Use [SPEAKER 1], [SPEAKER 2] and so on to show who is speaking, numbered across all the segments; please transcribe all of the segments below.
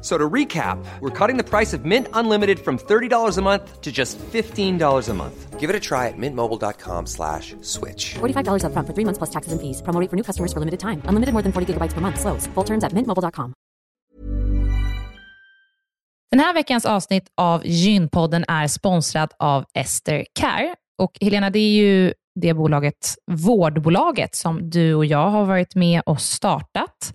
[SPEAKER 1] So to recap, we're cutting the price of Mint Unlimited from $30 a month to just $15 a month. Give it a try at mintmobile.com slash switch.
[SPEAKER 2] $45 up front for three months plus taxes and fees. Promo rate for new customers for limited time. Unlimited more than 40 gigabytes per month. Slows. Full terms at mintmobile.com.
[SPEAKER 3] Den här veckans avsnitt av Gynpodden är sponsrad av Ester Care. Och Helena, det är ju det bolaget, vårdbolaget, som du och jag har varit med och startat,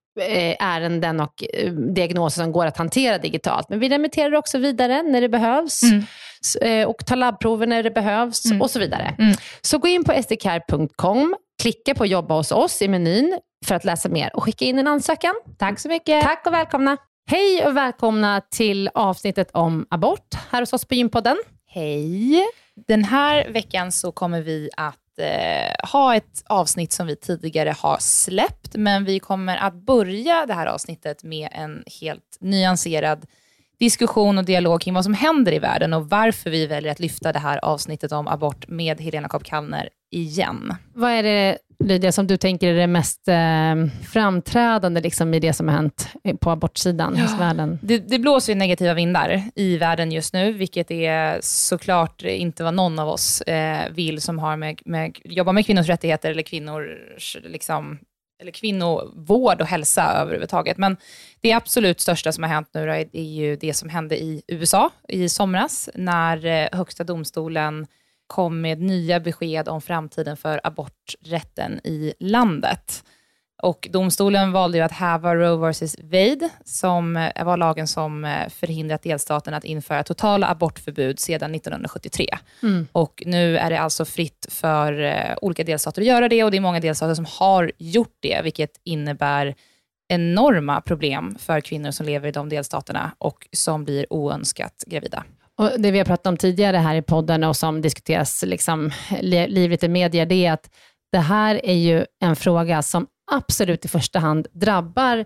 [SPEAKER 4] ärenden och eh, diagnoser som går att hantera digitalt. Men vi remitterar också vidare när det behövs mm. Eh, och tar labbprover när det behövs mm. och så vidare. Mm. Så gå in på sdcare.com, klicka på jobba hos oss i menyn för att läsa mer och skicka in en ansökan.
[SPEAKER 3] Tack så mycket.
[SPEAKER 4] Tack och välkomna. Hej och välkomna till avsnittet om abort här hos oss på Gympodden.
[SPEAKER 3] Hej. Den här veckan så kommer vi att eh, ha ett avsnitt som vi tidigare har släppt, men vi kommer att börja det här avsnittet med en helt nyanserad diskussion och dialog kring vad som händer i världen och varför vi väljer att lyfta det här avsnittet om abort med Helena Kopp Kallner igen.
[SPEAKER 4] Vad är det, Lydia, som du tänker är det mest eh, framträdande liksom, i det som har hänt på abortsidan ja. hos världen?
[SPEAKER 3] Det, det blåser ju negativa vindar i världen just nu, vilket är såklart inte vad någon av oss eh, vill som har med, med, jobbar med kvinnors rättigheter eller kvinnors liksom, eller kvinnovård och hälsa överhuvudtaget. Men det absolut största som har hänt nu är ju det som hände i USA i somras, när eh, Högsta domstolen kom med nya besked om framtiden för aborträtten i landet. Och domstolen valde ju att häva Roe vs. Wade, som eh, var lagen som eh, förhindrat delstaten att införa totala abortförbud sedan 1973. Mm. Och nu är det alltså fritt för uh, olika delstater att göra det och det är många delstater som har gjort det, vilket innebär enorma problem för kvinnor som lever i de delstaterna och som blir oönskat gravida.
[SPEAKER 4] Och det vi har pratat om tidigare här i podden och som diskuteras liksom livligt i media, det är att det här är ju en fråga som absolut i första hand drabbar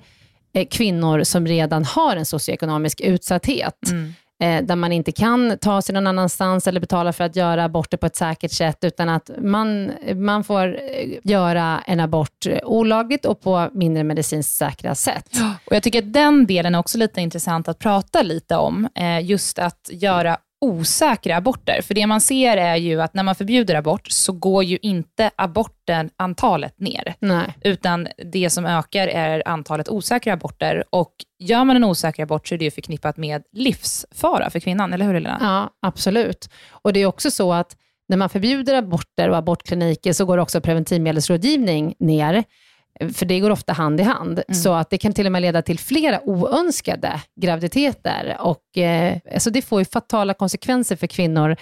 [SPEAKER 4] eh, kvinnor som redan har en socioekonomisk utsatthet. Mm. Eh, där man inte kan ta sig någon annanstans eller betala för att göra aborter på ett säkert sätt, utan att man, man får eh, göra en abort eh, olagligt och på mindre medicinskt säkra sätt.
[SPEAKER 3] Och Jag tycker att den delen är också lite intressant att prata lite om. Eh, just att göra osäkra aborter. För det man ser är ju att när man förbjuder abort så går ju inte aborten, antalet ner.
[SPEAKER 4] Nej.
[SPEAKER 3] Utan det som ökar är antalet osäkra aborter. Och gör man en osäker abort så är det ju förknippat med livsfara för kvinnan, eller hur Helena?
[SPEAKER 4] Ja, absolut. Och det är också så att när man förbjuder aborter och abortkliniker så går också preventivmedelsrådgivning ner. För det går ofta hand i hand.
[SPEAKER 3] Mm.
[SPEAKER 4] Så att det kan till och med leda till flera oönskade graviditeter. Och, eh, alltså det får ju fatala konsekvenser för kvinnor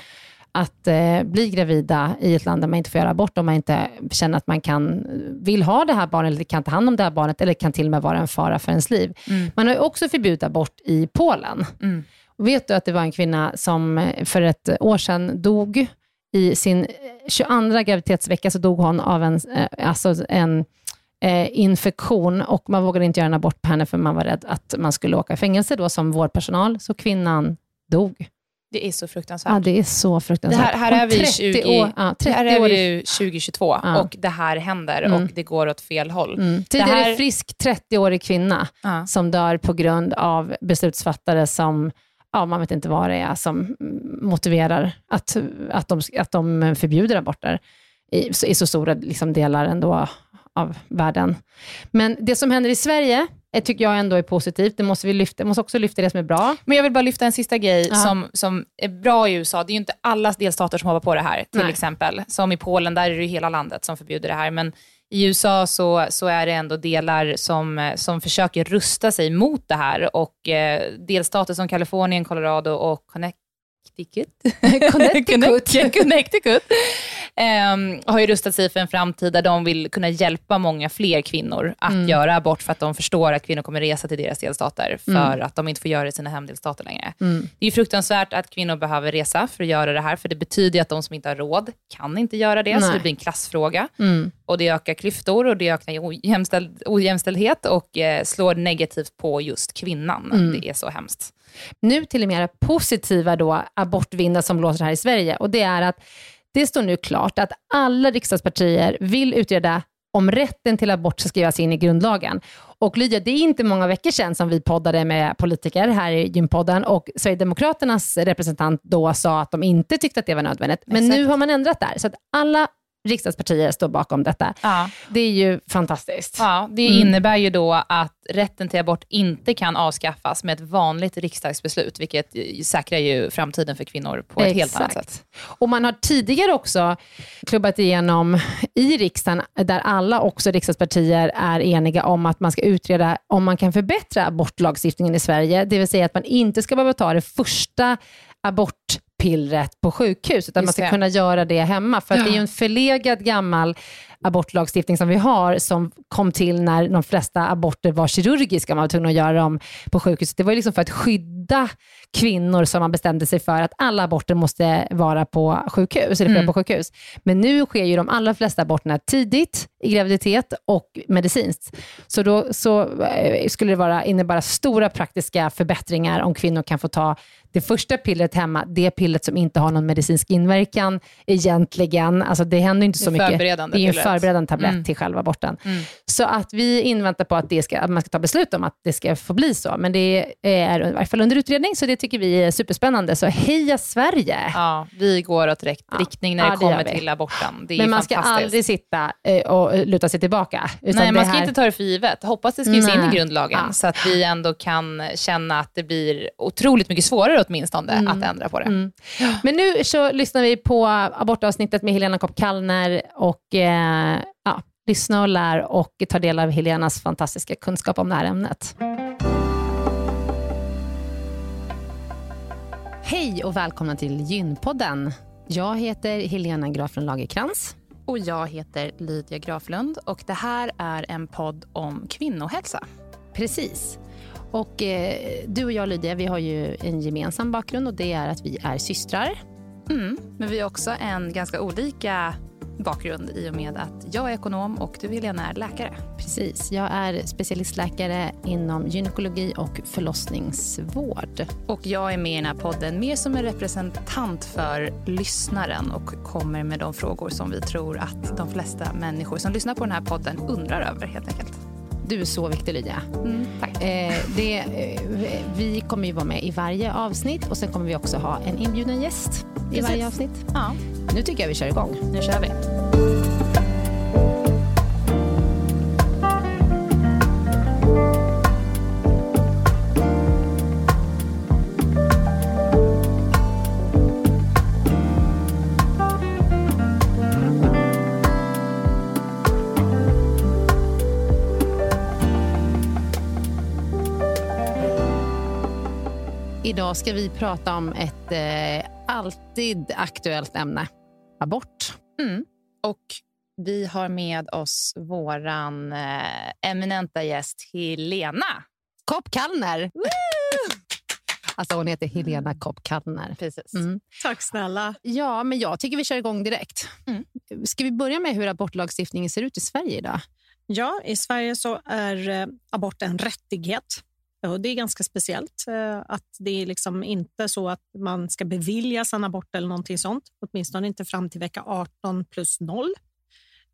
[SPEAKER 4] att eh, bli gravida i ett land där man inte får göra abort om man inte känner att man kan, vill ha det här barnet, eller kan ta hand om det här barnet, eller kan till och med vara en fara för ens liv. Man har ju också förbjudit abort i Polen.
[SPEAKER 3] Mm.
[SPEAKER 4] Vet du att det var en kvinna som eh, för ett år sedan dog i sin eh, 22 graviditetsvecka, så dog hon av en, eh, alltså en eh, infektion och man vågade inte göra en abort på henne för man var rädd att man skulle åka i fängelse då som vårdpersonal, så kvinnan dog.
[SPEAKER 3] Det är så fruktansvärt.
[SPEAKER 4] Ja, det är så
[SPEAKER 3] Det
[SPEAKER 4] fruktansvärt.
[SPEAKER 3] här, här
[SPEAKER 4] Hon
[SPEAKER 3] är vi
[SPEAKER 4] 30
[SPEAKER 3] 20,
[SPEAKER 4] år, ja, 30
[SPEAKER 3] här är vi ju 2022
[SPEAKER 4] Ja.
[SPEAKER 3] och det här händer
[SPEAKER 4] Mm.
[SPEAKER 3] och det går åt fel håll.
[SPEAKER 4] Mm. Tidigare
[SPEAKER 3] här-
[SPEAKER 4] frisk 30-årig kvinna
[SPEAKER 3] Ja.
[SPEAKER 4] som dör på grund av beslutsfattare som, ja, man vet inte vad det är, som motiverar att, att, de, att de förbjuder aborter i, i så stora liksom, delar ändå av världen. Men det som händer i Sverige tycker jag ändå är positivt. Det måste vi lyfta. måste också lyfta det som är bra.
[SPEAKER 3] Men jag vill bara lyfta en sista grej
[SPEAKER 4] Ja.
[SPEAKER 3] som, som är bra i USA. Det är ju inte alla delstater som hoppar på det här, till
[SPEAKER 4] Nej.
[SPEAKER 3] exempel. Som i Polen, där är det ju hela landet som förbjuder det här. Men i USA så, så är det ändå delar som, som försöker rusta sig mot det här. Och eh, delstater som Kalifornien, Colorado och Connecticut,
[SPEAKER 4] Connecticut.
[SPEAKER 3] Connecticut ehm, har ju rustat sig för en framtid där de vill kunna hjälpa många fler kvinnor att
[SPEAKER 4] Mm.
[SPEAKER 3] göra abort för att de förstår att kvinnor kommer resa till deras delstater för
[SPEAKER 4] Mm.
[SPEAKER 3] att de inte får göra det i sina hemdelstater längre. Det är ju fruktansvärt att kvinnor behöver resa för att göra det här, för det betyder att de som inte har råd kan inte göra det, så
[SPEAKER 4] Nej.
[SPEAKER 3] det blir en klassfråga.
[SPEAKER 4] Mm.
[SPEAKER 3] Och det ökar klyftor och det ökar ojämställd, ojämställdhet och eh, slår negativt på just kvinnan.
[SPEAKER 4] Mm.
[SPEAKER 3] Det är så hemskt.
[SPEAKER 4] Nu till det mer positiva då, abortvindar som blåser här i Sverige. Och det är att det står nu klart att alla riksdagspartier vill utreda om rätten till abort ska skrivas in i grundlagen. Och Lydia, det är inte många veckor sedan som vi poddade med politiker här i Gympodden och Sverigedemokraternas representant då sa att de inte tyckte att det var nödvändigt. Men
[SPEAKER 3] Exakt.
[SPEAKER 4] nu har man ändrat där, så att alla riksdagspartier står bakom detta.
[SPEAKER 3] Ja.
[SPEAKER 4] Det är ju fantastiskt.
[SPEAKER 3] Ja, det
[SPEAKER 4] Mm.
[SPEAKER 3] innebär ju då att rätten till abort inte kan avskaffas med ett vanligt riksdagsbeslut, vilket säkrar ju framtiden för kvinnor på ett helt annat sätt.
[SPEAKER 4] Och man har tidigare också klubbat igenom i riksdagen, där alla också riksdagspartier är eniga om att man ska utreda om man kan förbättra abortlagstiftningen i Sverige. Det vill säga att man inte ska behöva ta det första abortpillret på sjukhus, utan
[SPEAKER 3] Just
[SPEAKER 4] man ska
[SPEAKER 3] det.
[SPEAKER 4] kunna göra det hemma. För att det är ju en förlegad gammal abortlagstiftning som vi har, som kom till när de flesta aborter var kirurgiska, man var tvungen att göra dem på sjukhus. Det var liksom för att skydda kvinnor som man bestämde sig för att alla aborter måste vara på sjukhus, eller
[SPEAKER 3] Mm.
[SPEAKER 4] på sjukhus. Men nu sker ju de allra flesta aborterna tidigt i graviditet och medicinskt. Så då så eh, skulle det vara, innebära stora praktiska förbättringar om kvinnor kan få ta det första pillret hemma, det pillret som inte har någon medicinsk inverkan egentligen. Alltså det händer inte så
[SPEAKER 3] Det är
[SPEAKER 4] mycket.
[SPEAKER 3] förberedande
[SPEAKER 4] Det är ju en tablett
[SPEAKER 3] Mm.
[SPEAKER 4] till själva aborten.
[SPEAKER 3] Mm.
[SPEAKER 4] Så att vi inväntar på att, det ska, att man ska ta beslut om att det ska få bli så. Men det är i varje fall under utredning, så det tycker vi är superspännande. Så heja Sverige!
[SPEAKER 3] Ja, vi går åt rätt
[SPEAKER 4] Ja.
[SPEAKER 3] riktning när
[SPEAKER 4] Ja,
[SPEAKER 3] det
[SPEAKER 4] det
[SPEAKER 3] kommer till aborten. Det är
[SPEAKER 4] Men man ska aldrig sitta eh, och luta sig tillbaka.
[SPEAKER 3] Nej, man ska
[SPEAKER 4] här-
[SPEAKER 3] inte ta det för givet. Hoppas det skrivs in
[SPEAKER 4] Nej.
[SPEAKER 3] i grundlagen,
[SPEAKER 4] Ja.
[SPEAKER 3] så att vi ändå kan känna att det blir otroligt mycket svårare åtminstone att ändra på det.
[SPEAKER 4] Mm. Men nu så lyssnar vi på abortavsnittet med Helena Kopp Kallner och eh, ja, lyssna och lär och ta del av Helenas fantastiska kunskap om det här ämnet. Hej och välkomna till Gynpodden. Jag heter Helena Graflund Lagerkrans.
[SPEAKER 3] Och jag heter Lydia Graflund och det här är en podd om kvinnohälsa.
[SPEAKER 4] Precis. Och eh, du och jag Lydia, vi har ju en gemensam bakgrund och det är att vi är systrar.
[SPEAKER 3] Mm, men vi har också en ganska olika bakgrund i och med att jag är ekonom och du Helena är läkare.
[SPEAKER 4] Precis. Jag är specialistläkare inom gynekologi och förlossningsvård.
[SPEAKER 3] Och jag är med i den här podden mer som en representant för lyssnaren och kommer med de frågor som vi tror att de flesta människor som lyssnar på den här podden undrar över helt enkelt.
[SPEAKER 4] Du är så viktig Lydia.
[SPEAKER 3] Mm.
[SPEAKER 4] Eh, det, eh, vi kommer ju vara med i varje avsnitt och sen kommer vi också ha en inbjuden gäst i
[SPEAKER 3] Precis.
[SPEAKER 4] varje avsnitt.
[SPEAKER 3] Ja,
[SPEAKER 4] Nu tycker jag vi kör igång.
[SPEAKER 3] nu kör vi.
[SPEAKER 4] Idag ska vi prata om ett eh, alltid aktuellt ämne. Abort.
[SPEAKER 3] Mm. Och vi har med oss våran eh, eminenta gäst Helena.
[SPEAKER 4] Kopp Kallner. Alltså hon heter Helena Kopp Kallner.
[SPEAKER 3] Precis.
[SPEAKER 4] Mm.
[SPEAKER 5] Tack snälla.
[SPEAKER 4] Ja, men jag tycker vi kör igång direkt.
[SPEAKER 3] Mm.
[SPEAKER 4] Ska vi börja med hur abortlagstiftningen ser ut i Sverige idag?
[SPEAKER 5] Ja, I Sverige så är eh, abort en rättighet. Och det är ganska speciellt. Eh, att Det är liksom inte så att man ska beviljas en abort eller någonting sånt. Åtminstone inte fram till vecka 18 plus 0.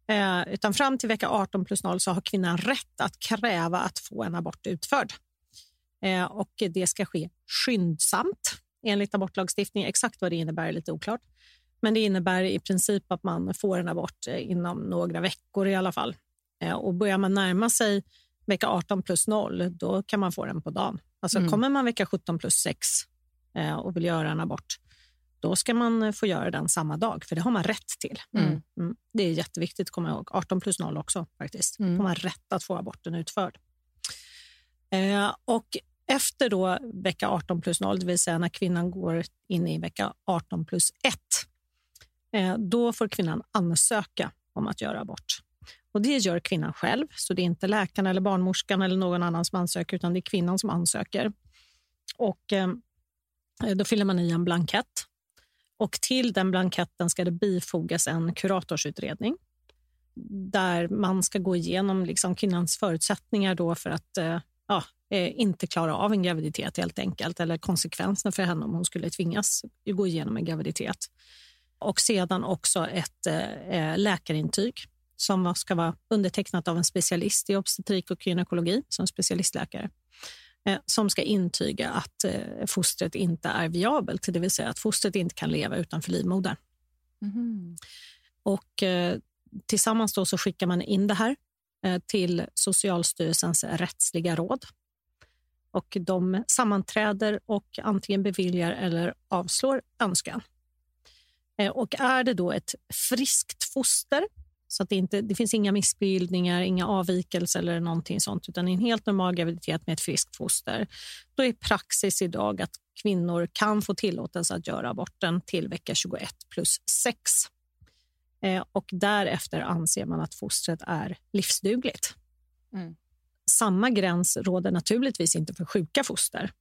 [SPEAKER 5] Eh, utan fram till vecka 18 plus 0 så har kvinnan rätt att kräva att få en abort utförd. Eh, och Det ska ske skyndsamt enligt abortlagstiftningen. Exakt vad det innebär är lite oklart. Men det innebär i princip att man får en abort inom några veckor i alla fall. Och börjar man närma sig vecka 18 plus 0, då kan man få den på dagen. Alltså
[SPEAKER 4] Mm.
[SPEAKER 5] Kommer man vecka 17 plus 6 eh, och vill göra en abort, då ska man få göra den samma dag, för det har man rätt till.
[SPEAKER 4] Mm.
[SPEAKER 5] Mm. Det är jätteviktigt att komma ihåg. 18 plus 0 också faktiskt.
[SPEAKER 4] Mm.
[SPEAKER 5] får man rätt att få aborten utförd. Eh, och efter då vecka 18 plus 0, det vill säga när kvinnan går in i vecka 18 plus 1, eh, då får kvinnan ansöka om att göra abort. Och Det gör kvinnan själv, så det är inte läkaren eller barnmorskan eller någon annan som ansöker, utan det är kvinnan som ansöker. Och eh, Då fyller man i en blankett. Och Till den blanketten ska det bifogas en kuratorsutredning där man ska gå igenom liksom kvinnans förutsättningar då för att eh, ja, eh, inte klara av en graviditet helt enkelt, eller konsekvenserna för henne om hon skulle tvingas gå igenom en graviditet. Och sedan också ett eh, eh läkarintyg som ska vara undertecknat av en specialist i obstetrik och gynekologi, som specialistläkare, eh, som ska intyga att eh, fostret inte är viabelt, det vill säga att fostret inte kan leva utanför livmodern.
[SPEAKER 3] Mhm.
[SPEAKER 5] Och eh, tillsammans då så skickar man in det här till Socialstyrelsens rättsliga råd. Och de sammanträder och antingen beviljar eller avslår önskan. Och är det då ett friskt foster, så att det, inte, det finns inga missbildningar, inga avvikelser eller någonting sånt, utan en helt normal graviditet med ett friskt foster, då är praxis idag att kvinnor kan få tillåtelse att göra aborten till vecka 21 plus 6. Eh, och därefter anser man att fostret är livsdugligt.
[SPEAKER 3] Mm.
[SPEAKER 5] Samma gräns råder naturligtvis inte för sjuka foster.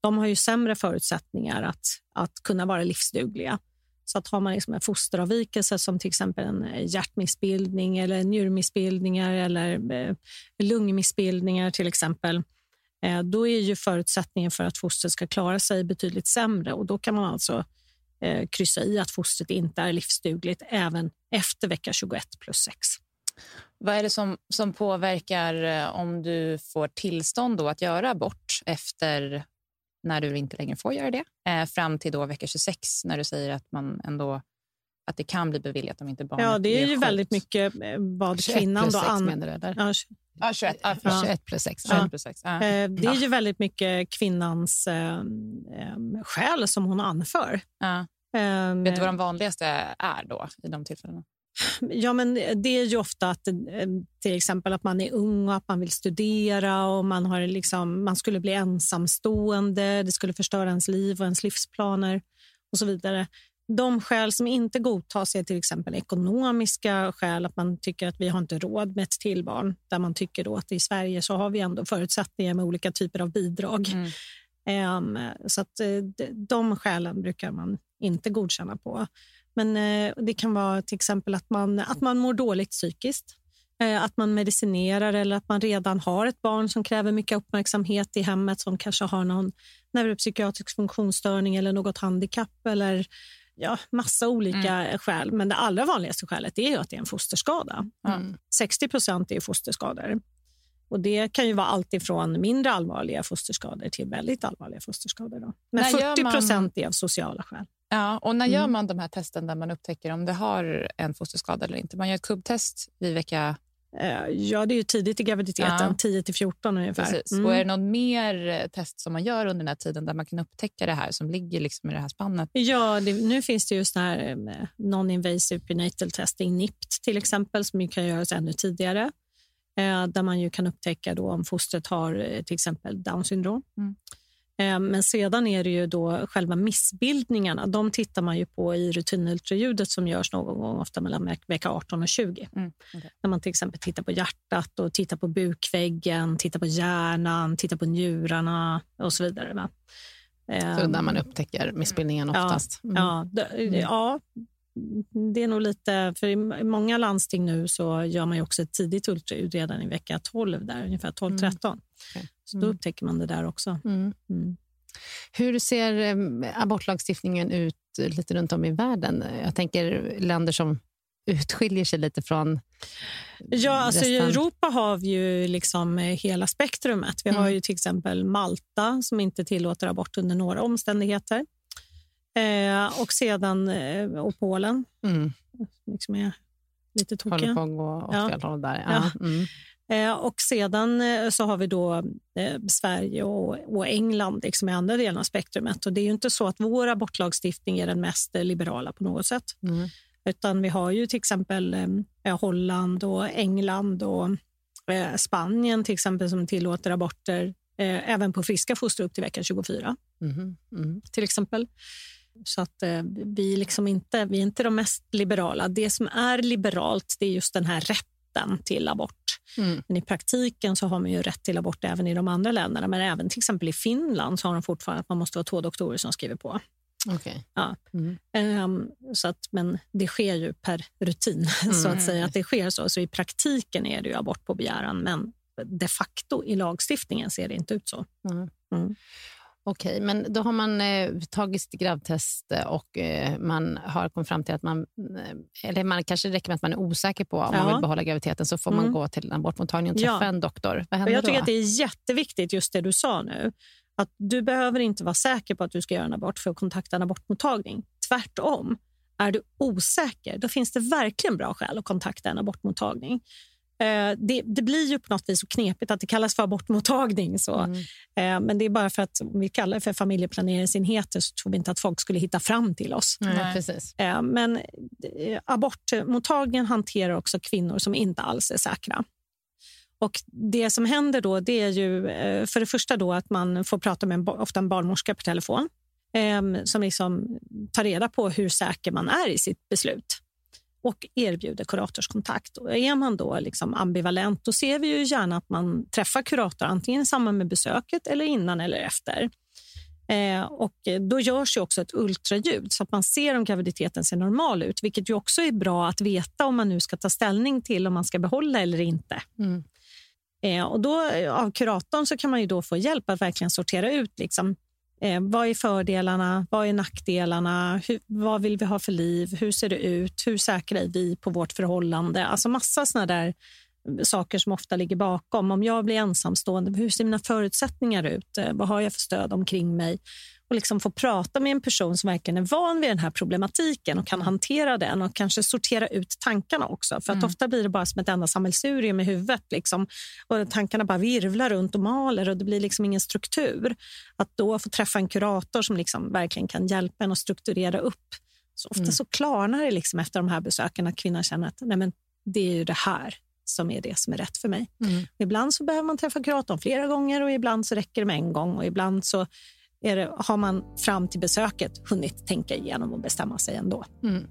[SPEAKER 5] De har ju sämre förutsättningar att, att kunna vara livsdugliga. Så att har man liksom en fosteravvikelse som till exempel en eh, hjärtmissbildning eller njurmissbildningar eller eh, lungmissbildningar till exempel, eh, då är ju förutsättningen för att fostret ska klara sig betydligt sämre och då kan man alltså kryssa i att fostret inte är livsdugligt även efter vecka 21 plus 6.
[SPEAKER 3] Vad är det som, som påverkar om du får tillstånd då att göra abort efter när du inte längre får göra det, eh, fram till då vecka 26 när du säger att man ändå att det kan bli beviljat om inte barnet
[SPEAKER 5] Ja, det är ju
[SPEAKER 3] sjukt.
[SPEAKER 5] väldigt mycket eh, vad
[SPEAKER 4] 21
[SPEAKER 5] kvinnan
[SPEAKER 4] plus
[SPEAKER 5] då...
[SPEAKER 4] 6
[SPEAKER 5] an-
[SPEAKER 4] menar du? Eller?
[SPEAKER 5] ja,
[SPEAKER 3] Ja, 21, ja, förlåt.
[SPEAKER 4] 21 plus 6.
[SPEAKER 3] 21 plus 6. Ja.
[SPEAKER 5] eh, det är ju väldigt mycket kvinnans eh, eh, skäl som hon anför.
[SPEAKER 3] Ja.
[SPEAKER 5] Eh,
[SPEAKER 3] Vet du vad de vanligaste är då i de tillfällena?
[SPEAKER 5] Ja, men det är ju ofta att eh, till exempel att man är ung och att man vill studera och man, har liksom, man skulle bli ensamstående, det skulle förstöra ens liv och ens livsplaner och så vidare. De skäl som inte godtas är till exempel ekonomiska skäl, att man tycker att vi har inte råd med ett till barn, där man tycker då att i Sverige så har vi ändå förutsättningar med olika typer av bidrag.
[SPEAKER 3] Mm.
[SPEAKER 5] Ehm, så att eh, de skälen brukar man inte godkänna på. Men eh, det kan vara till exempel att man, att man mår dåligt psykiskt. Eh, att man medicinerar eller att man redan har ett barn som kräver mycket uppmärksamhet i hemmet som kanske har någon neuropsykiatrisk funktionsstörning eller något handikapp eller ja, massa olika skäl. Men det allra vanligaste skälet är ju att det är en fosterskada.
[SPEAKER 4] Mm.
[SPEAKER 5] 60 procent är fosterskador. och Det kan ju vara allt ifrån mindre allvarliga fosterskador till väldigt allvarliga fosterskador. Då. Men
[SPEAKER 3] När gör
[SPEAKER 5] 40 procent
[SPEAKER 3] man-
[SPEAKER 5] är av sociala skäl.
[SPEAKER 3] Ja, och när gör
[SPEAKER 5] Mm.
[SPEAKER 3] man de här testen där man upptäcker om det har en fosterskada eller inte? Man gör ett kubbtest vid vecka...
[SPEAKER 5] Eh, Ja, det är ju tidigt i graviditeten,
[SPEAKER 3] Ja.
[SPEAKER 5] 10 till 14 ungefär.
[SPEAKER 3] Precis.
[SPEAKER 5] Mm.
[SPEAKER 3] Och är det någon mer eh, test som man gör under den här tiden där man kan upptäcka det här som ligger liksom i det här spannet?
[SPEAKER 5] Ja, det, nu finns det ju sån här eh, non-invasive prenatal testing, NIPT till exempel, som kan göras ännu tidigare. Där man ju kan upptäcka då om fostret har till exempel Down syndrom.
[SPEAKER 3] Mm.
[SPEAKER 5] Eh, men sedan är det ju då själva missbildningarna. De tittar man ju på i rutinultraljudet som görs någon gång, ofta mellan veck- vecka 18 och 20.
[SPEAKER 3] Mm, okej.
[SPEAKER 5] När man till exempel tittar på hjärtat och tittar på bukväggen, tittar på hjärnan, tittar på njurarna och så vidare.
[SPEAKER 4] Så där man upptäcker missbildningen oftast. Mm.
[SPEAKER 5] Ja, ja, det är nog lite... För I många landsting nu så gör man också ett tidigt ultraljud redan i vecka 12, där, ungefär 12-13.
[SPEAKER 4] Okej.
[SPEAKER 5] Så då
[SPEAKER 4] Mm.
[SPEAKER 5] upptäcker man det där också.
[SPEAKER 4] Mm.
[SPEAKER 5] Mm.
[SPEAKER 4] Hur ser abortlagstiftningen ut lite runt om i världen? Jag tänker länder som utskiljer sig lite från
[SPEAKER 5] Ja, alltså I
[SPEAKER 4] resten.
[SPEAKER 5] Europa har vi ju liksom eh, hela spektrumet. Vi har
[SPEAKER 4] Mm.
[SPEAKER 5] ju till exempel Malta som inte tillåter abort under några omständigheter. Eh, och sedan eh, och Polen,
[SPEAKER 4] Mm.
[SPEAKER 5] liksom är lite
[SPEAKER 4] Håller
[SPEAKER 5] tokiga.
[SPEAKER 4] på att gå åt fel håll där.
[SPEAKER 5] Ja.
[SPEAKER 4] Ja. Mm.
[SPEAKER 5] Eh, och sedan eh, så har vi då eh, Sverige och, och England liksom i andra delen av spektrumet. Och det är ju inte så att vår abortlagstiftning är den mest eh, liberala på något sätt.
[SPEAKER 4] Mm.
[SPEAKER 5] Utan vi har ju till exempel Holland och England och Spanien till exempel som tillåter aborter även på friska foster upp till vecka 24
[SPEAKER 4] Mhm. Mm.
[SPEAKER 5] till exempel. Så att eh, vi, liksom inte, vi är inte de mest liberala. Det som är liberalt det är just den här rätten till abort.
[SPEAKER 4] Mm.
[SPEAKER 5] Men i praktiken så har man ju rätt till abort även i de andra länderna. Men även till exempel i Finland så har de fortfarande att man måste vara två doktorer som skriver på.
[SPEAKER 4] Okej.
[SPEAKER 5] Ja.
[SPEAKER 4] Mm.
[SPEAKER 5] Ehm, så att, men det sker ju per rutin, så att säga. att det sker så. så i praktiken är det ju abort på begäran, men de facto i lagstiftningen ser det inte ut så.
[SPEAKER 4] Mm. Okej, men då har man eh, tagit sitt gravtest eh, och eh, man har kommit fram till att man... Eh, eller man kanske räcker med att man är osäker på om man
[SPEAKER 5] Ja.
[SPEAKER 4] vill behålla graviditeten så får man
[SPEAKER 5] Mm.
[SPEAKER 4] gå till en abortmottagning och träffa
[SPEAKER 5] Ja.
[SPEAKER 4] en doktor. Vad händer
[SPEAKER 5] jag
[SPEAKER 4] då?
[SPEAKER 5] tycker att det är jätteviktigt, just det du sa nu. Att du behöver inte vara säker på att du ska göra en abort för att kontakta en abortmottagning. Tvärtom. Är du osäker, då finns det verkligen bra skäl att kontakta en abortmottagning. Eh, Det, det blir ju på något vis så knepigt att det kallas för abortmottagning. Så.
[SPEAKER 4] Mm.
[SPEAKER 5] Eh, Men det är bara för att om vi kallar det för familjeplaneringsenheter så tror vi inte att folk skulle hitta fram till oss.
[SPEAKER 4] Nej, precis.
[SPEAKER 5] Eh, Men eh, abortmottagningen hanterar också kvinnor som inte alls är säkra. Och Det som händer då det är ju eh, för det första då att man får prata med en, ofta en barnmorska på telefon eh, som liksom tar reda på hur säker man är i sitt beslut och erbjuder kuratorskontakt. Och är man då liksom ambivalent då ser vi ju gärna att man träffar kurator antingen i samband med besöket eller innan eller efter. Eh, och då görs ju också ett ultraljud så att man ser om graviditeten ser normal ut, vilket ju också är bra att veta om man nu ska ta ställning till om man ska behålla eller inte.
[SPEAKER 4] Mm.
[SPEAKER 5] Eh, och då, eh, av kuratorn så kan man ju då få hjälp att verkligen sortera ut liksom, eh, vad är fördelarna, vad är nackdelarna, hur, vad vill vi ha för liv, hur ser det ut, hur säkra är vi på vårt förhållande? Alltså massa såna där mm, saker som ofta ligger bakom. Om jag blir ensamstående, hur ser mina förutsättningar ut? Eh, vad har jag för stöd omkring mig? Och liksom få prata med en person som verkligen är van vid den här problematiken och kan hantera den och kanske sortera ut tankarna också. För att ofta blir det bara som ett enda sammelsurium i huvudet. Liksom. Och tankarna bara virvlar runt och maler och det blir liksom ingen struktur. Att då få träffa en kurator som liksom verkligen kan hjälpa en att strukturera upp. Så ofta så klarnar det liksom efter de här besöken att kvinnan känner att Nej, men det är ju det här som är det som är rätt för mig.
[SPEAKER 4] Mm.
[SPEAKER 5] Ibland så behöver man träffa kuratorn flera gånger och ibland så räcker det med en gång. Och ibland så det, har man fram till besöket hunnit tänka igenom och bestämma sig ändå.
[SPEAKER 4] Mm.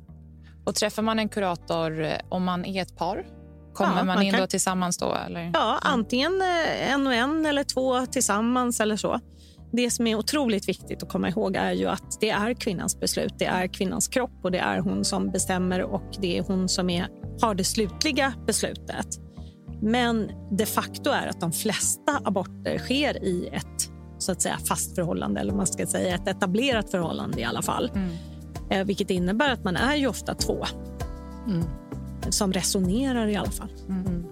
[SPEAKER 3] Och träffar man en kurator eh, om man är ett par? Kommer
[SPEAKER 5] Ja,
[SPEAKER 3] man,
[SPEAKER 5] man
[SPEAKER 3] in
[SPEAKER 5] kan-
[SPEAKER 3] då tillsammans då? Eller?
[SPEAKER 5] Ja, antingen eh, en och en eller två tillsammans eller så. Det som är otroligt viktigt att komma ihåg är ju att det är kvinnans beslut. Det är kvinnans kropp och det är hon som bestämmer och det är hon som är, har det slutliga beslutet. Men de facto är att de flesta aborter sker i ett så att säga fast förhållande eller man ska säga ett etablerat förhållande i alla fall.
[SPEAKER 3] Mm.
[SPEAKER 5] Eh, vilket innebär att man är ju ofta två
[SPEAKER 4] mm.
[SPEAKER 5] som resonerar i alla fall. Mm. mm.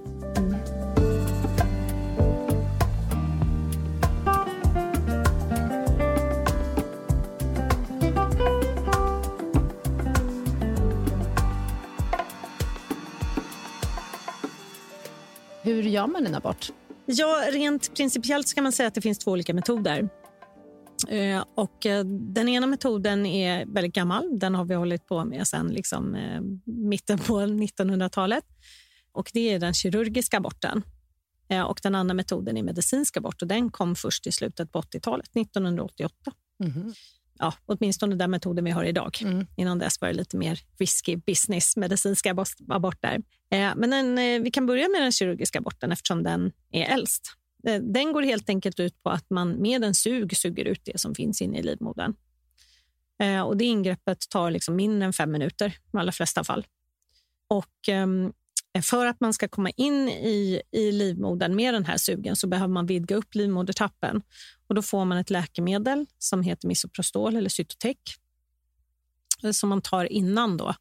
[SPEAKER 4] Hur gör man en abort?
[SPEAKER 5] Ja, rent principiellt ska man säga att det finns två olika metoder. Eh, och eh, den ena metoden är väldigt gammal. Den har vi hållit på med sedan liksom, eh, mitten på 1900-talet. Och Det är den kirurgiska aborten. Och Den andra metoden är medicinsk abort. Och den kom först i slutet på 80-talet, 1988.
[SPEAKER 4] Mm.
[SPEAKER 5] Ja, åtminstone den metoden vi har idag.
[SPEAKER 4] Mm.
[SPEAKER 5] Innan dess var det lite mer risky business, medicinska aborter. Eh, men den, eh, vi kan börja med den kirurgiska aborten eftersom den är äldst. Eh, den går helt enkelt ut på att man med en sug suger ut det som finns inne i livmodern. Eh, och det ingreppet tar liksom mindre än fem minuter i de allra flesta fall. Och ehm, för att man ska komma in i, i livmodern med den här sugen så behöver man vidga upp livmodertappen. Och då får man ett läkemedel som heter Misoprostol eller Cytotec eh, som man tar innan. då.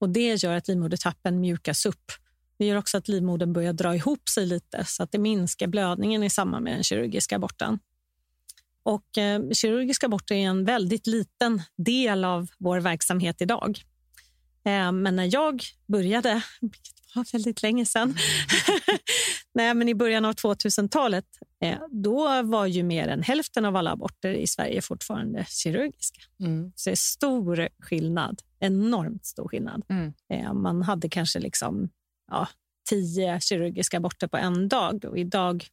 [SPEAKER 5] Och Det gör att livmodertappen mjukas upp. Det gör också att livmodern börjar dra ihop sig lite så att det minskar blödningen i samband med den kirurgiska aborten. Och, eh, kirurgiska aborter är en väldigt liten del av vår verksamhet idag. Eh, men när jag började, vilket var väldigt länge sedan, Nej, men i början av 2000-talet, eh, då var ju mer än hälften av alla aborter i Sverige fortfarande kirurgiska.
[SPEAKER 4] Mm.
[SPEAKER 5] Så det är stor skillnad, enormt stor skillnad.
[SPEAKER 4] Mm.
[SPEAKER 5] Eh, man hade kanske liksom, ja, tio kirurgiska aborter på en dag och idag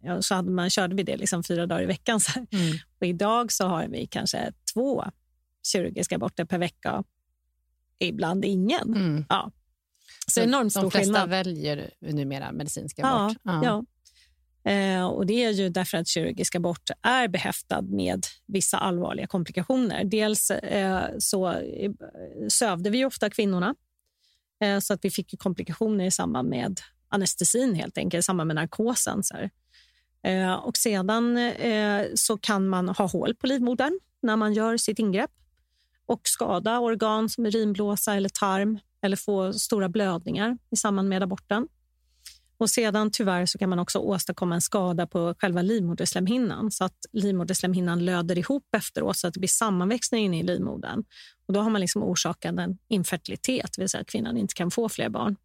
[SPEAKER 5] ja, så hade man, körde vi det liksom fyra dagar i veckan. Så
[SPEAKER 4] Mm.
[SPEAKER 5] Och idag så har vi kanske två kirurgiska aborter per vecka. Ibland ingen.
[SPEAKER 4] Mm.
[SPEAKER 5] Ja. Så, enormt stor
[SPEAKER 4] De flesta
[SPEAKER 5] skillnad.
[SPEAKER 4] väljer numera medicinska
[SPEAKER 5] Ja,
[SPEAKER 4] abort.
[SPEAKER 5] ja. Eh, och Det är ju därför att kirurgisk abort är behäftad med vissa allvarliga komplikationer. Dels eh, så eh, sövde vi ofta kvinnorna eh, så att vi fick komplikationer i samband med anestesin, helt enkelt, i samband med narkosen. Och sedan så kan man ha hål på livmodern när man gör sitt ingrepp och skada organ som urinblåsa eller tarm eller få stora blödningar i samband med aborten. Och sedan tyvärr så kan man också åstadkomma en skada på själva livmoderslemhinnan så att livmoderslemhinnan löder ihop efteråt så att det blir sammanväxning inne i livmodern. Och då har man liksom orsakat en infertilitet, det vill säga att kvinnan inte kan få fler barn.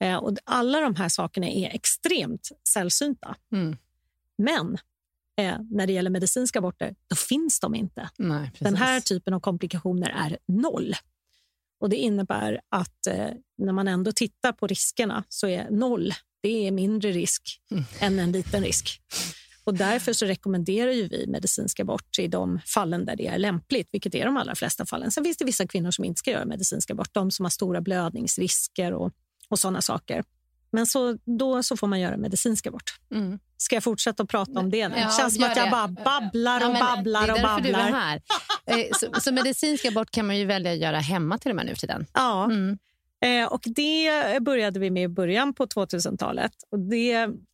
[SPEAKER 5] Eh, och alla de här sakerna är extremt sällsynta.
[SPEAKER 4] Mm.
[SPEAKER 5] Men eh, när det gäller medicinska aborter, då finns de inte.
[SPEAKER 4] Nej.
[SPEAKER 5] Den här typen av komplikationer är noll. Och Det innebär att eh, när man ändå tittar på riskerna så är noll det är mindre risk
[SPEAKER 4] Mm.
[SPEAKER 5] än en liten risk. Och Därför så rekommenderar ju vi medicinsk abort i de fallen där det är lämpligt, vilket är de allra flesta fallen. Sen finns det vissa kvinnor som inte ska göra medicinsk abort, de som har stora blödningsrisker och, och sådana saker. Men så, då så får man göra medicinsk abort.
[SPEAKER 4] Mm.
[SPEAKER 5] Ska jag fortsätta att prata om det nu?
[SPEAKER 4] Ja,
[SPEAKER 5] känns som att jag bara babblar
[SPEAKER 4] Ja,
[SPEAKER 5] och
[SPEAKER 4] men
[SPEAKER 5] babblar och
[SPEAKER 4] därför du är
[SPEAKER 5] babblar.
[SPEAKER 4] här. Eh, Så, så medicinsk abort kan man ju välja att göra hemma till och med nu för tiden.
[SPEAKER 5] Ja,
[SPEAKER 4] Mm.
[SPEAKER 5] Eh, och det började vi med i början på 2000-talet. Och det,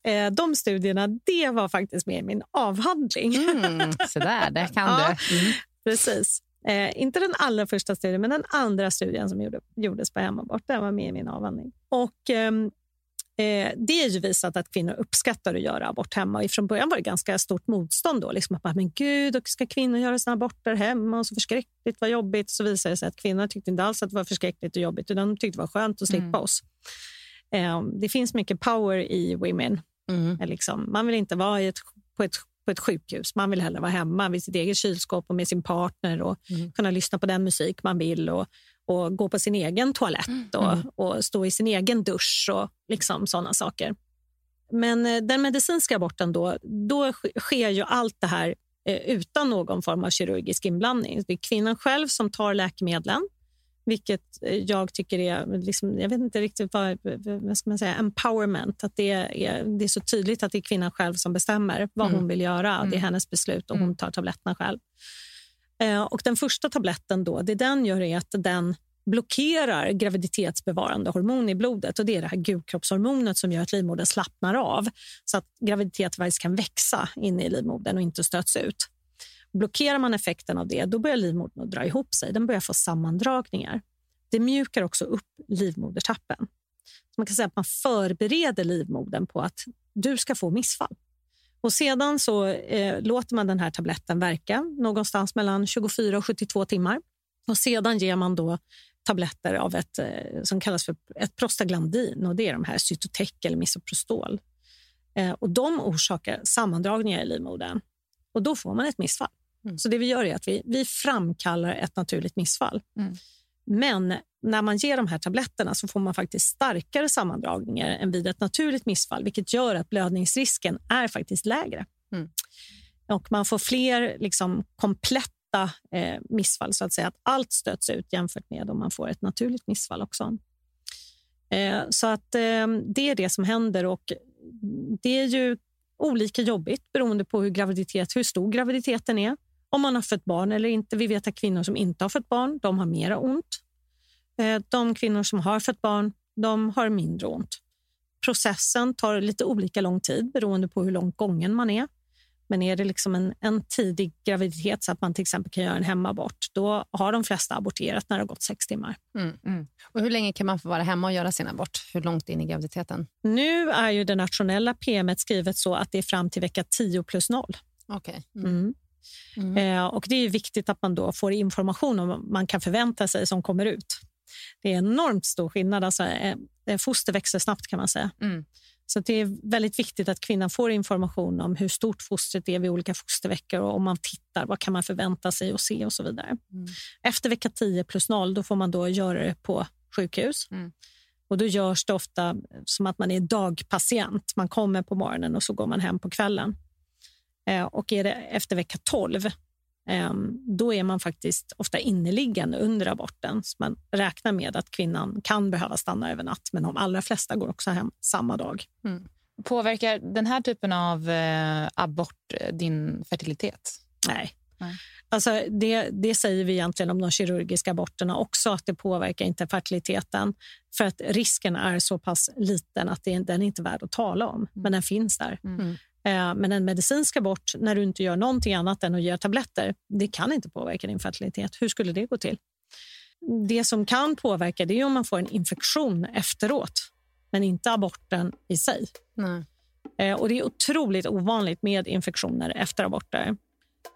[SPEAKER 5] eh, de studierna det var faktiskt med i min avhandling.
[SPEAKER 4] Mm. Så där, det kan
[SPEAKER 5] Ja.
[SPEAKER 4] du. Mm.
[SPEAKER 5] Precis. Eh, inte den allra första studien, men den andra studien som gjorde, gjordes på hemabort. Den var med i min avhandling. Och, ehm, eh, det är ju visat att kvinnor uppskattar att göra abort hemma. Och från början var det ganska stort motstånd. Då, liksom att bara, men gud, och ska kvinnor göra sina aborter hemma? Och så förskräckligt, vad jobbigt. Så visade det sig att kvinnor tyckte inte alls att det var förskräckligt och jobbigt. Utan de tyckte det var skönt att slippa
[SPEAKER 4] Mm.
[SPEAKER 5] oss. Eh, det finns mycket power i women.
[SPEAKER 4] Mm.
[SPEAKER 5] Eh, Liksom, man vill inte vara ett, på, ett, på ett sjukhus. Man vill hellre vara hemma vid sitt eget kylskåp och med sin partner och
[SPEAKER 4] Mm.
[SPEAKER 5] kunna lyssna på den musik man vill och, och gå på sin egen toalett och,
[SPEAKER 4] Mm.
[SPEAKER 5] och stå i sin egen dusch och liksom sådana saker. Men eh, den medicinska aborten då, då sk- sker ju allt det här eh, utan någon form av kirurgisk inblandning. Det är kvinnan själv som tar läkemedlen vilket eh, jag tycker är, liksom, jag vet inte riktigt vad, vad ska man säga, empowerment. Att det är, det är så tydligt att det är kvinnan själv som bestämmer vad
[SPEAKER 4] Mm.
[SPEAKER 5] hon vill göra. Det är
[SPEAKER 4] Mm.
[SPEAKER 5] hennes beslut och
[SPEAKER 4] Mm.
[SPEAKER 5] hon tar tabletterna själv. Eh, och den första tabletten då, det den gör är att den blockerar graviditetsbevarande hormon i blodet. och Det är det här gulkroppshormonet som gör att livmodern slappnar av så att graviditet faktiskt kan växa inne i livmodern och inte stöts ut. Blockerar man effekten av det, då börjar livmodern att dra ihop sig. Den börjar få sammandragningar. Det mjukar också upp livmodertappen. Så man kan säga att man förbereder livmodern på att du ska få missfall. Och Sedan så eh, låter man den här tabletten verka någonstans mellan 24 och 72 timmar. Och Sedan ger man då tabletter av ett eh, som kallas för ett prostaglandin. och Det är de här Cytotec eller Misoprostol. Eh, och de orsakar sammandragningar i livmodern och då får man ett missfall. Mm. Så det vi gör är att vi, vi framkallar ett naturligt missfall. Mm. Men när man ger de här tabletterna så får man faktiskt starkare sammandragningar än vid ett naturligt missfall, vilket gör att blödningsrisken är faktiskt lägre. Mm. Och man får fler liksom, kompletta eh, missfall, så att säga. Att allt stöts ut jämfört med om man får ett naturligt missfall också. Eh, så att eh, det är det som händer och det är ju olika jobbigt beroende på hur, graviditet, hur stor graviditeten är. Om man har fött barn eller inte. Vi vet att kvinnor som inte har fött barn de har mera ont. Eh, de kvinnor som har fött barn de har mindre ont. Processen tar lite olika lång tid beroende på hur långt gången man är. Men är det liksom en, en tidig graviditet så att man till exempel kan göra en hemabort, då har de flesta aborterat när det har gått sex timmar. Mm,
[SPEAKER 4] mm. Och Hur länge kan man få vara hemma och göra sin abort? Hur långt in i graviditeten?
[SPEAKER 5] Nu är ju det nationella PM skrivet så att det är fram till vecka 10 plus 0.
[SPEAKER 4] Okay.
[SPEAKER 5] Mm. mm. Mm. Eh, och Det är viktigt att man då får information om vad man kan förvänta sig som kommer ut. Det är enormt stor skillnad. Alltså, eh, foster växer snabbt kan man säga. Mm. Så det är väldigt viktigt att kvinnan får information om hur stort fostret är vid olika fosterveckor och om man tittar, vad kan man förvänta sig att se och så vidare. Mm. Efter vecka 10 plus 0 då får man då göra det på sjukhus. Mm. Och Då görs det ofta som att man är dagpatient. Man kommer på morgonen och så går man hem på kvällen. Eh, och är det efter vecka 12 Ehm, då är man faktiskt ofta inneliggande under aborten. Så man räknar med att kvinnan kan behöva stanna över natt, men de allra flesta går också hem samma dag. Mm.
[SPEAKER 3] Påverkar den här typen av eh, abort eh, din fertilitet?
[SPEAKER 5] Nej. Nej. Alltså det, det, säger vi egentligen om de kirurgiska aborterna också, att det påverkar inte fertiliteten. För att risken är så pass liten att det, den är inte värd att tala om, men den finns där. Mm. Eh, men en medicinsk abort, när du inte gör någonting annat än att ge tabletter, det kan inte påverka din fertilitet. Hur skulle det gå till? Det som kan påverka det är om man får en infektion efteråt, men inte aborten i sig. Nej. Eh, och Det är otroligt ovanligt med infektioner efter aborter.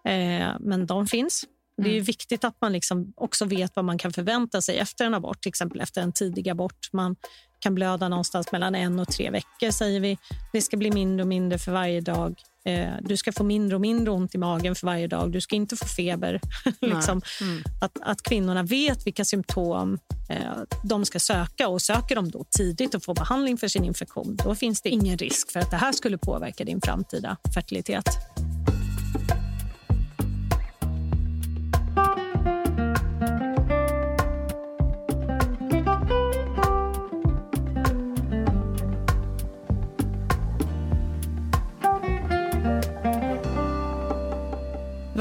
[SPEAKER 5] Eh, men de finns. Det är mm. viktigt att man liksom också vet vad man kan förvänta sig efter en abort, till exempel efter en tidig abort. Man kan blöda någonstans mellan en och tre veckor, säger vi. Det ska bli mindre och mindre för varje dag. Eh, du ska få mindre och mindre ont i magen för varje dag. Du ska inte få feber. liksom. mm. att, att kvinnorna vet vilka symptom eh, de ska söka och söker de då tidigt och får behandling för sin infektion, då finns det ingen risk för att det här skulle påverka din framtida fertilitet.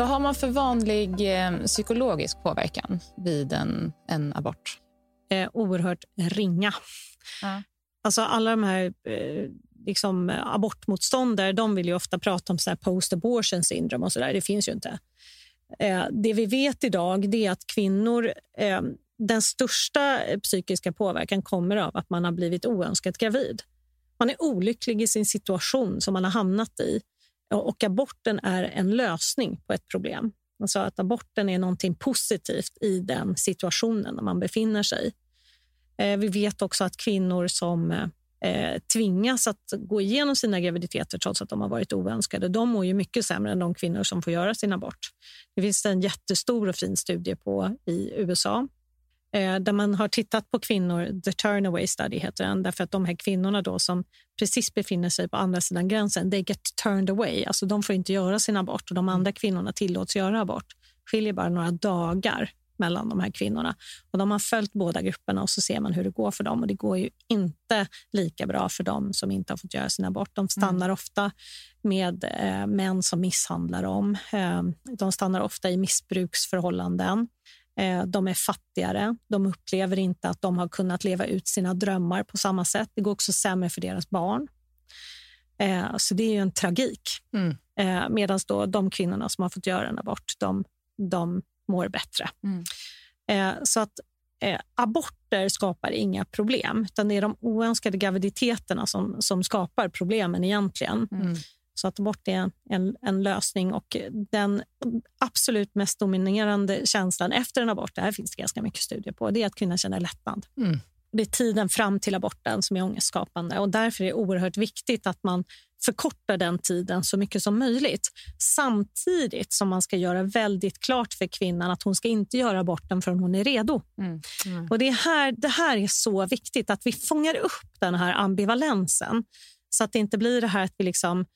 [SPEAKER 3] Vad har man för vanlig eh, psykologisk påverkan vid en, en abort?
[SPEAKER 5] Eh, oerhört ringa. Ja. Alltså alla de här eh, liksom, abortmotståndare de vill ju ofta prata om post-abortion syndrome och så där. Det finns ju inte. Eh, det vi vet idag är att kvinnor... Eh, den största psykiska påverkan kommer av att man har blivit oönskat gravid. Man är olycklig i sin situation som man har hamnat i och aborten är en lösning på ett problem. Alltså att aborten är någonting positivt i den situationen man befinner sig eh, Vi vet också att kvinnor som eh, tvingas att gå igenom sina graviditeter trots att de har varit oönskade, de mår ju mycket sämre än de kvinnor som får göra sin abort. Det finns en jättestor och fin studie på i USA där man har tittat på kvinnor, The Turnaway Study heter den, därför att de här kvinnorna då som precis befinner sig på andra sidan gränsen, they get turned away, alltså de får inte göra sin abort och de andra kvinnorna tillåts göra abort. skiljer bara några dagar mellan de här kvinnorna. Och De har följt båda grupperna och så ser man hur det går för dem. Och Det går ju inte lika bra för dem som inte har fått göra sin abort. De stannar mm. ofta med eh, män som misshandlar dem. Eh, de stannar ofta i missbruksförhållanden. Eh, de är fattigare. De upplever inte att de har kunnat leva ut sina drömmar på samma sätt. Det går också sämre för deras barn. Eh, så det är en tragik. Mm. Eh, Medan de kvinnorna som har fått göra en abort, de, de mår bättre. Mm. Så att aborter skapar inga problem, utan det är de oönskade graviditeterna som, som skapar problemen egentligen. Mm. Så att abort är en, en, lösning och den absolut mest dominerande känslan efter en abort, det här finns det ganska mycket studier på, det är att kvinnan känner lättnad.
[SPEAKER 4] Mm.
[SPEAKER 5] Det är tiden fram till aborten som är ångestskapande och därför är det oerhört viktigt att man förkortar den tiden så mycket som möjligt. Samtidigt som man ska göra väldigt klart för kvinnan att hon ska inte göra aborten förrän hon är redo.
[SPEAKER 4] Mm.
[SPEAKER 5] Och det, är här, det här är så viktigt, att vi fångar upp den här ambivalensen. Så att det inte blir det här att vi liksom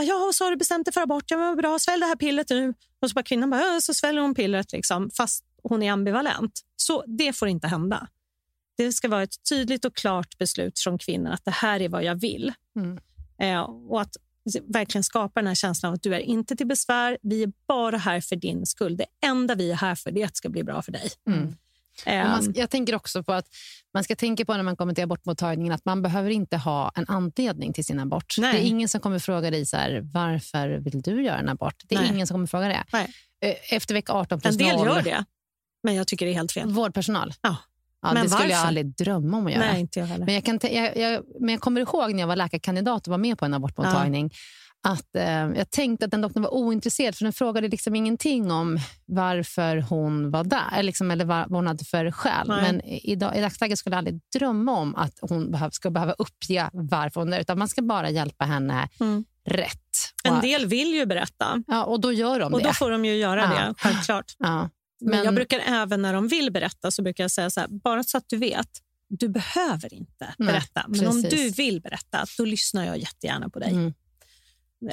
[SPEAKER 5] Ja, så har du bestämt dig för abort. Ja, men bra, svälj det här pillret nu. Och så bara kvinnan bara, ja, så sväljer hon pillret liksom, fast hon är ambivalent. Så det får inte hända. Det ska vara ett tydligt och klart beslut från kvinnan att det här är vad jag vill.
[SPEAKER 4] Mm.
[SPEAKER 5] Eh, och att verkligen skapa den här känslan av att du är inte till besvär. Vi är bara här för din skull. Det enda vi är här för det är att det ska bli bra för dig.
[SPEAKER 4] Mm. Man, ska- jag tänker också på att man ska tänka på när man kommer till abortmottagningen att man behöver inte ha en anledning till sin abort.
[SPEAKER 5] Nej.
[SPEAKER 4] Det är ingen som kommer fråga dig så här, varför vill du göra en abort. Det är
[SPEAKER 5] Nej.
[SPEAKER 4] ingen som kommer fråga det.
[SPEAKER 5] Nej.
[SPEAKER 4] Eh, Efter vecka 18 plus
[SPEAKER 5] en del
[SPEAKER 4] 0,
[SPEAKER 5] gör det, men jag tycker det är helt fel.
[SPEAKER 4] vårdpersonal.
[SPEAKER 5] Ja.
[SPEAKER 4] Ja,
[SPEAKER 5] Men
[SPEAKER 4] det skulle jag
[SPEAKER 5] varför?
[SPEAKER 4] aldrig drömma om att göra.
[SPEAKER 5] Nej, inte jag heller.
[SPEAKER 4] Men jag, kan jag, jag, men jag kommer ihåg när jag var läkarkandidat och var med på en abortmottagning att eh, jag tänkte att den doktorn var ointresserad för den frågade liksom ingenting om varför hon var där eller, liksom, eller vad, vad hon hade för skäl.
[SPEAKER 5] Nej.
[SPEAKER 4] Men i, i dagsläget skulle jag aldrig drömma om att hon behöv, ska behöva uppge varför hon är utan man ska bara hjälpa henne
[SPEAKER 5] Mm.
[SPEAKER 4] rätt.
[SPEAKER 5] En del vill ju berätta
[SPEAKER 4] ja, och då gör de
[SPEAKER 5] och
[SPEAKER 4] det.
[SPEAKER 5] då får de ju göra
[SPEAKER 4] Ja.
[SPEAKER 5] det, självklart.
[SPEAKER 4] ja.
[SPEAKER 5] Men,
[SPEAKER 4] Men-
[SPEAKER 5] jag brukar även när de vill berätta så brukar jag säga så här, bara så att du vet, du behöver inte
[SPEAKER 4] Nej,
[SPEAKER 5] berätta. Men om du vill berätta, då lyssnar jag jättegärna på dig.
[SPEAKER 4] Mm.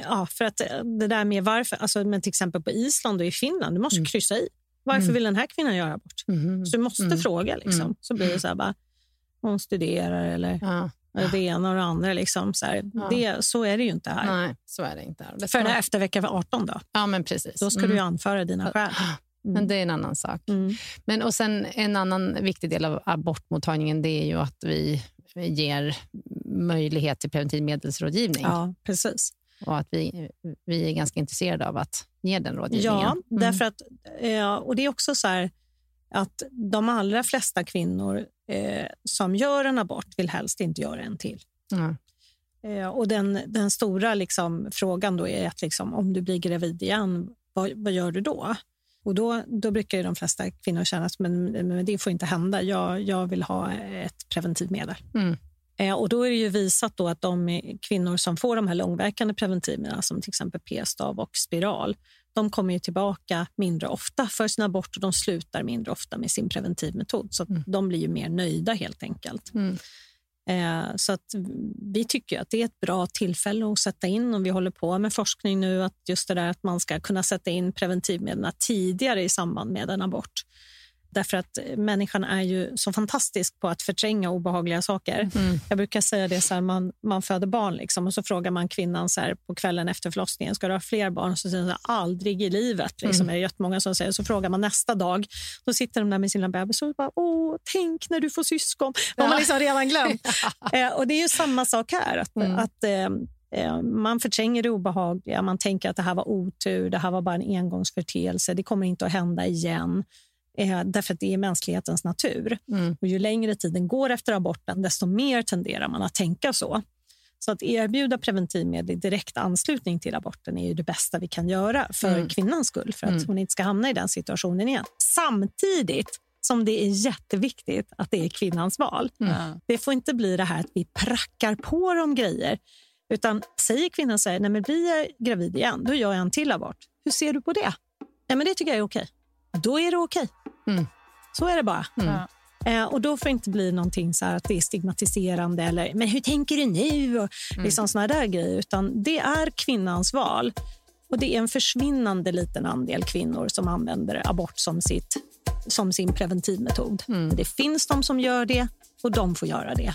[SPEAKER 5] Ja, för att eh, det där med varför, alltså, men till exempel på Island och i Finland, du måste
[SPEAKER 4] Mm.
[SPEAKER 5] kryssa i. Varför
[SPEAKER 4] Mm.
[SPEAKER 5] vill den här kvinnan göra abort?
[SPEAKER 4] Mhm.
[SPEAKER 5] Så du måste
[SPEAKER 4] Mm.
[SPEAKER 5] fråga. Liksom.
[SPEAKER 4] Mm.
[SPEAKER 5] Så blir det så här, bara, hon studerar eller
[SPEAKER 4] Ja.
[SPEAKER 5] det ena och det andra. Liksom, så, här.
[SPEAKER 4] Ja.
[SPEAKER 5] Det, så är det ju inte här.
[SPEAKER 4] Nej, så är det inte. Det ska
[SPEAKER 5] För
[SPEAKER 4] man-
[SPEAKER 5] efter vecka 18 då,
[SPEAKER 4] Ja, men precis.
[SPEAKER 5] då ska
[SPEAKER 4] Mm.
[SPEAKER 5] du anföra dina skäl.
[SPEAKER 4] Men det är en annan sak.
[SPEAKER 5] Mm.
[SPEAKER 4] Men och sen En annan viktig del av abortmottagningen det är ju att vi ger möjlighet till preventivmedelsrådgivning.
[SPEAKER 5] Ja, precis.
[SPEAKER 4] Och att vi, vi är ganska intresserade av att ge den rådgivningen.
[SPEAKER 5] Ja,
[SPEAKER 4] Mm.
[SPEAKER 5] därför att, eh, och det är också så här att de allra flesta kvinnor eh, som gör en abort vill helst inte göra en till. Eh, och den, den stora liksom, frågan då är att liksom, om du blir gravid igen, vad, vad gör du då? Och då, då brukar de flesta kvinnor känna att men, men det får inte hända. Jag, jag vill ha ett preventivmedel.
[SPEAKER 4] Mm.
[SPEAKER 5] Eh, och då är det ju visat då att de kvinnor som får de här långverkande preventivmedlen, som till exempel p-stav och spiral, de kommer ju tillbaka mindre ofta för sin abort och de slutar mindre ofta med sin preventivmetod. Så att de blir ju mer nöjda helt enkelt.
[SPEAKER 4] Mm.
[SPEAKER 5] Eh, så att vi tycker att det är ett bra tillfälle att sätta in och vi håller på med forskning nu att just det där att man ska kunna sätta in preventivmedlen tidigare i samband med en abort. Därför att människan är ju så fantastisk på att förtränga obehagliga saker.
[SPEAKER 4] Mm.
[SPEAKER 5] Jag brukar säga det så här, man, man föder barn liksom, och så frågar man kvinnan så här, på kvällen efter förlossningen, ska du ha fler barn? Så säger hon aldrig i livet. Liksom, är det som säger. Så frågar man nästa dag, då sitter de där med sina bebisar och bara, åh, tänk när du får syskon. De har liksom redan glömt. eh, och det är ju samma sak här. Att,
[SPEAKER 4] Mm.
[SPEAKER 5] att eh, eh, man förtränger det obehagliga, man tänker att det här var otur, det här var bara en engångsförteelse, det kommer inte att hända igen. Eh, därför att det är mänsklighetens natur.
[SPEAKER 4] Mm.
[SPEAKER 5] Och ju längre tiden går efter aborten, desto mer tenderar man att tänka så. Så att erbjuda preventivmedel i direkt anslutning till aborten är ju det bästa vi kan göra för
[SPEAKER 4] Mm.
[SPEAKER 5] kvinnans skull, för att
[SPEAKER 4] Mm.
[SPEAKER 5] hon inte ska hamna i den situationen igen. Samtidigt som det är jätteviktigt att det är kvinnans val.
[SPEAKER 4] Mm.
[SPEAKER 5] Det får inte bli det här att vi prackar på dem grejer. Utan säger kvinnan så här, nej men blir jag gravid igen, då gör jag en till abort. Hur ser du på det? Nej men det tycker jag är okej. Då är det okej.
[SPEAKER 4] Mm.
[SPEAKER 5] Så är det bara.
[SPEAKER 4] Mm.
[SPEAKER 5] Eh, och Då får det inte bli någonting så att det är stigmatiserande eller men hur tänker du nu? Och liksom såna där grejer. Utan det är kvinnans val. Och Det är en försvinnande liten andel kvinnor som använder abort som, sitt, som sin preventivmetod. Men Det finns de som gör det och de får göra det.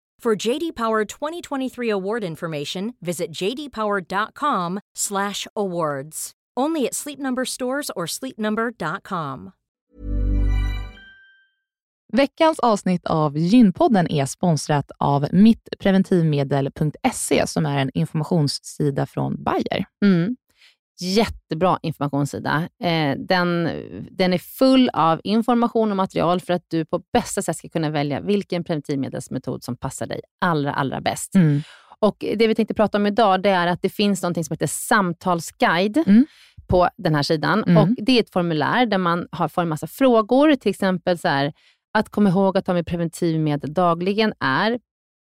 [SPEAKER 6] For JD Power 2023 award information, visit jdpower.com/awards. Only at Sleep Number stores or sleepnumber.com.
[SPEAKER 3] Veckans avsnitt av Gynpodden är sponsrat av mittpreventivmedel.se som är en informationssida från Bayer.
[SPEAKER 4] Mm. Jättebra informationssida. Eh, den, den är full av information och material för att du på bästa sätt ska kunna välja vilken preventivmedelsmetod som passar dig allra, allra bäst.
[SPEAKER 3] Mm.
[SPEAKER 4] Och Det vi tänkte prata om idag det är att det finns något som heter samtalsguide
[SPEAKER 3] Mm.
[SPEAKER 4] på den här sidan.
[SPEAKER 3] Mm.
[SPEAKER 4] Och Det är ett formulär där man har, får en massa frågor, till exempel så här, att komma ihåg att ta med preventivmedel dagligen är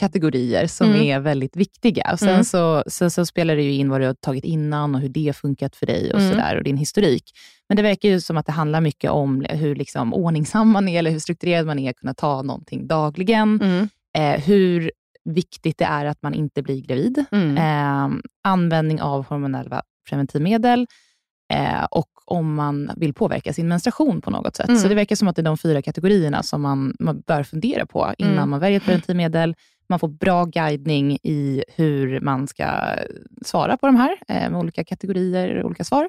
[SPEAKER 3] kategorier som
[SPEAKER 4] Mm.
[SPEAKER 3] är väldigt viktiga. Och sen,
[SPEAKER 4] Mm.
[SPEAKER 3] så, sen så spelar det ju in vad du har tagit innan och hur det har funkat för dig och,
[SPEAKER 4] Mm.
[SPEAKER 3] sådär, och din historik. Men det verkar ju som att det handlar mycket om hur liksom ordningsam man är, eller hur strukturerad man är, att kunna ta någonting dagligen.
[SPEAKER 4] Mm.
[SPEAKER 3] Eh, hur viktigt det är att man inte blir gravid.
[SPEAKER 4] Mm.
[SPEAKER 3] Eh, användning av hormonella preventivmedel eh, och om man vill påverka sin menstruation på något sätt.
[SPEAKER 4] Mm.
[SPEAKER 3] Så det verkar som att det är de fyra kategorierna som man, man bör fundera på innan
[SPEAKER 4] Mm.
[SPEAKER 3] man väljer ett preventivmedel. Man får bra guidning i hur man ska svara på de här, eh, med olika kategorier och olika svar.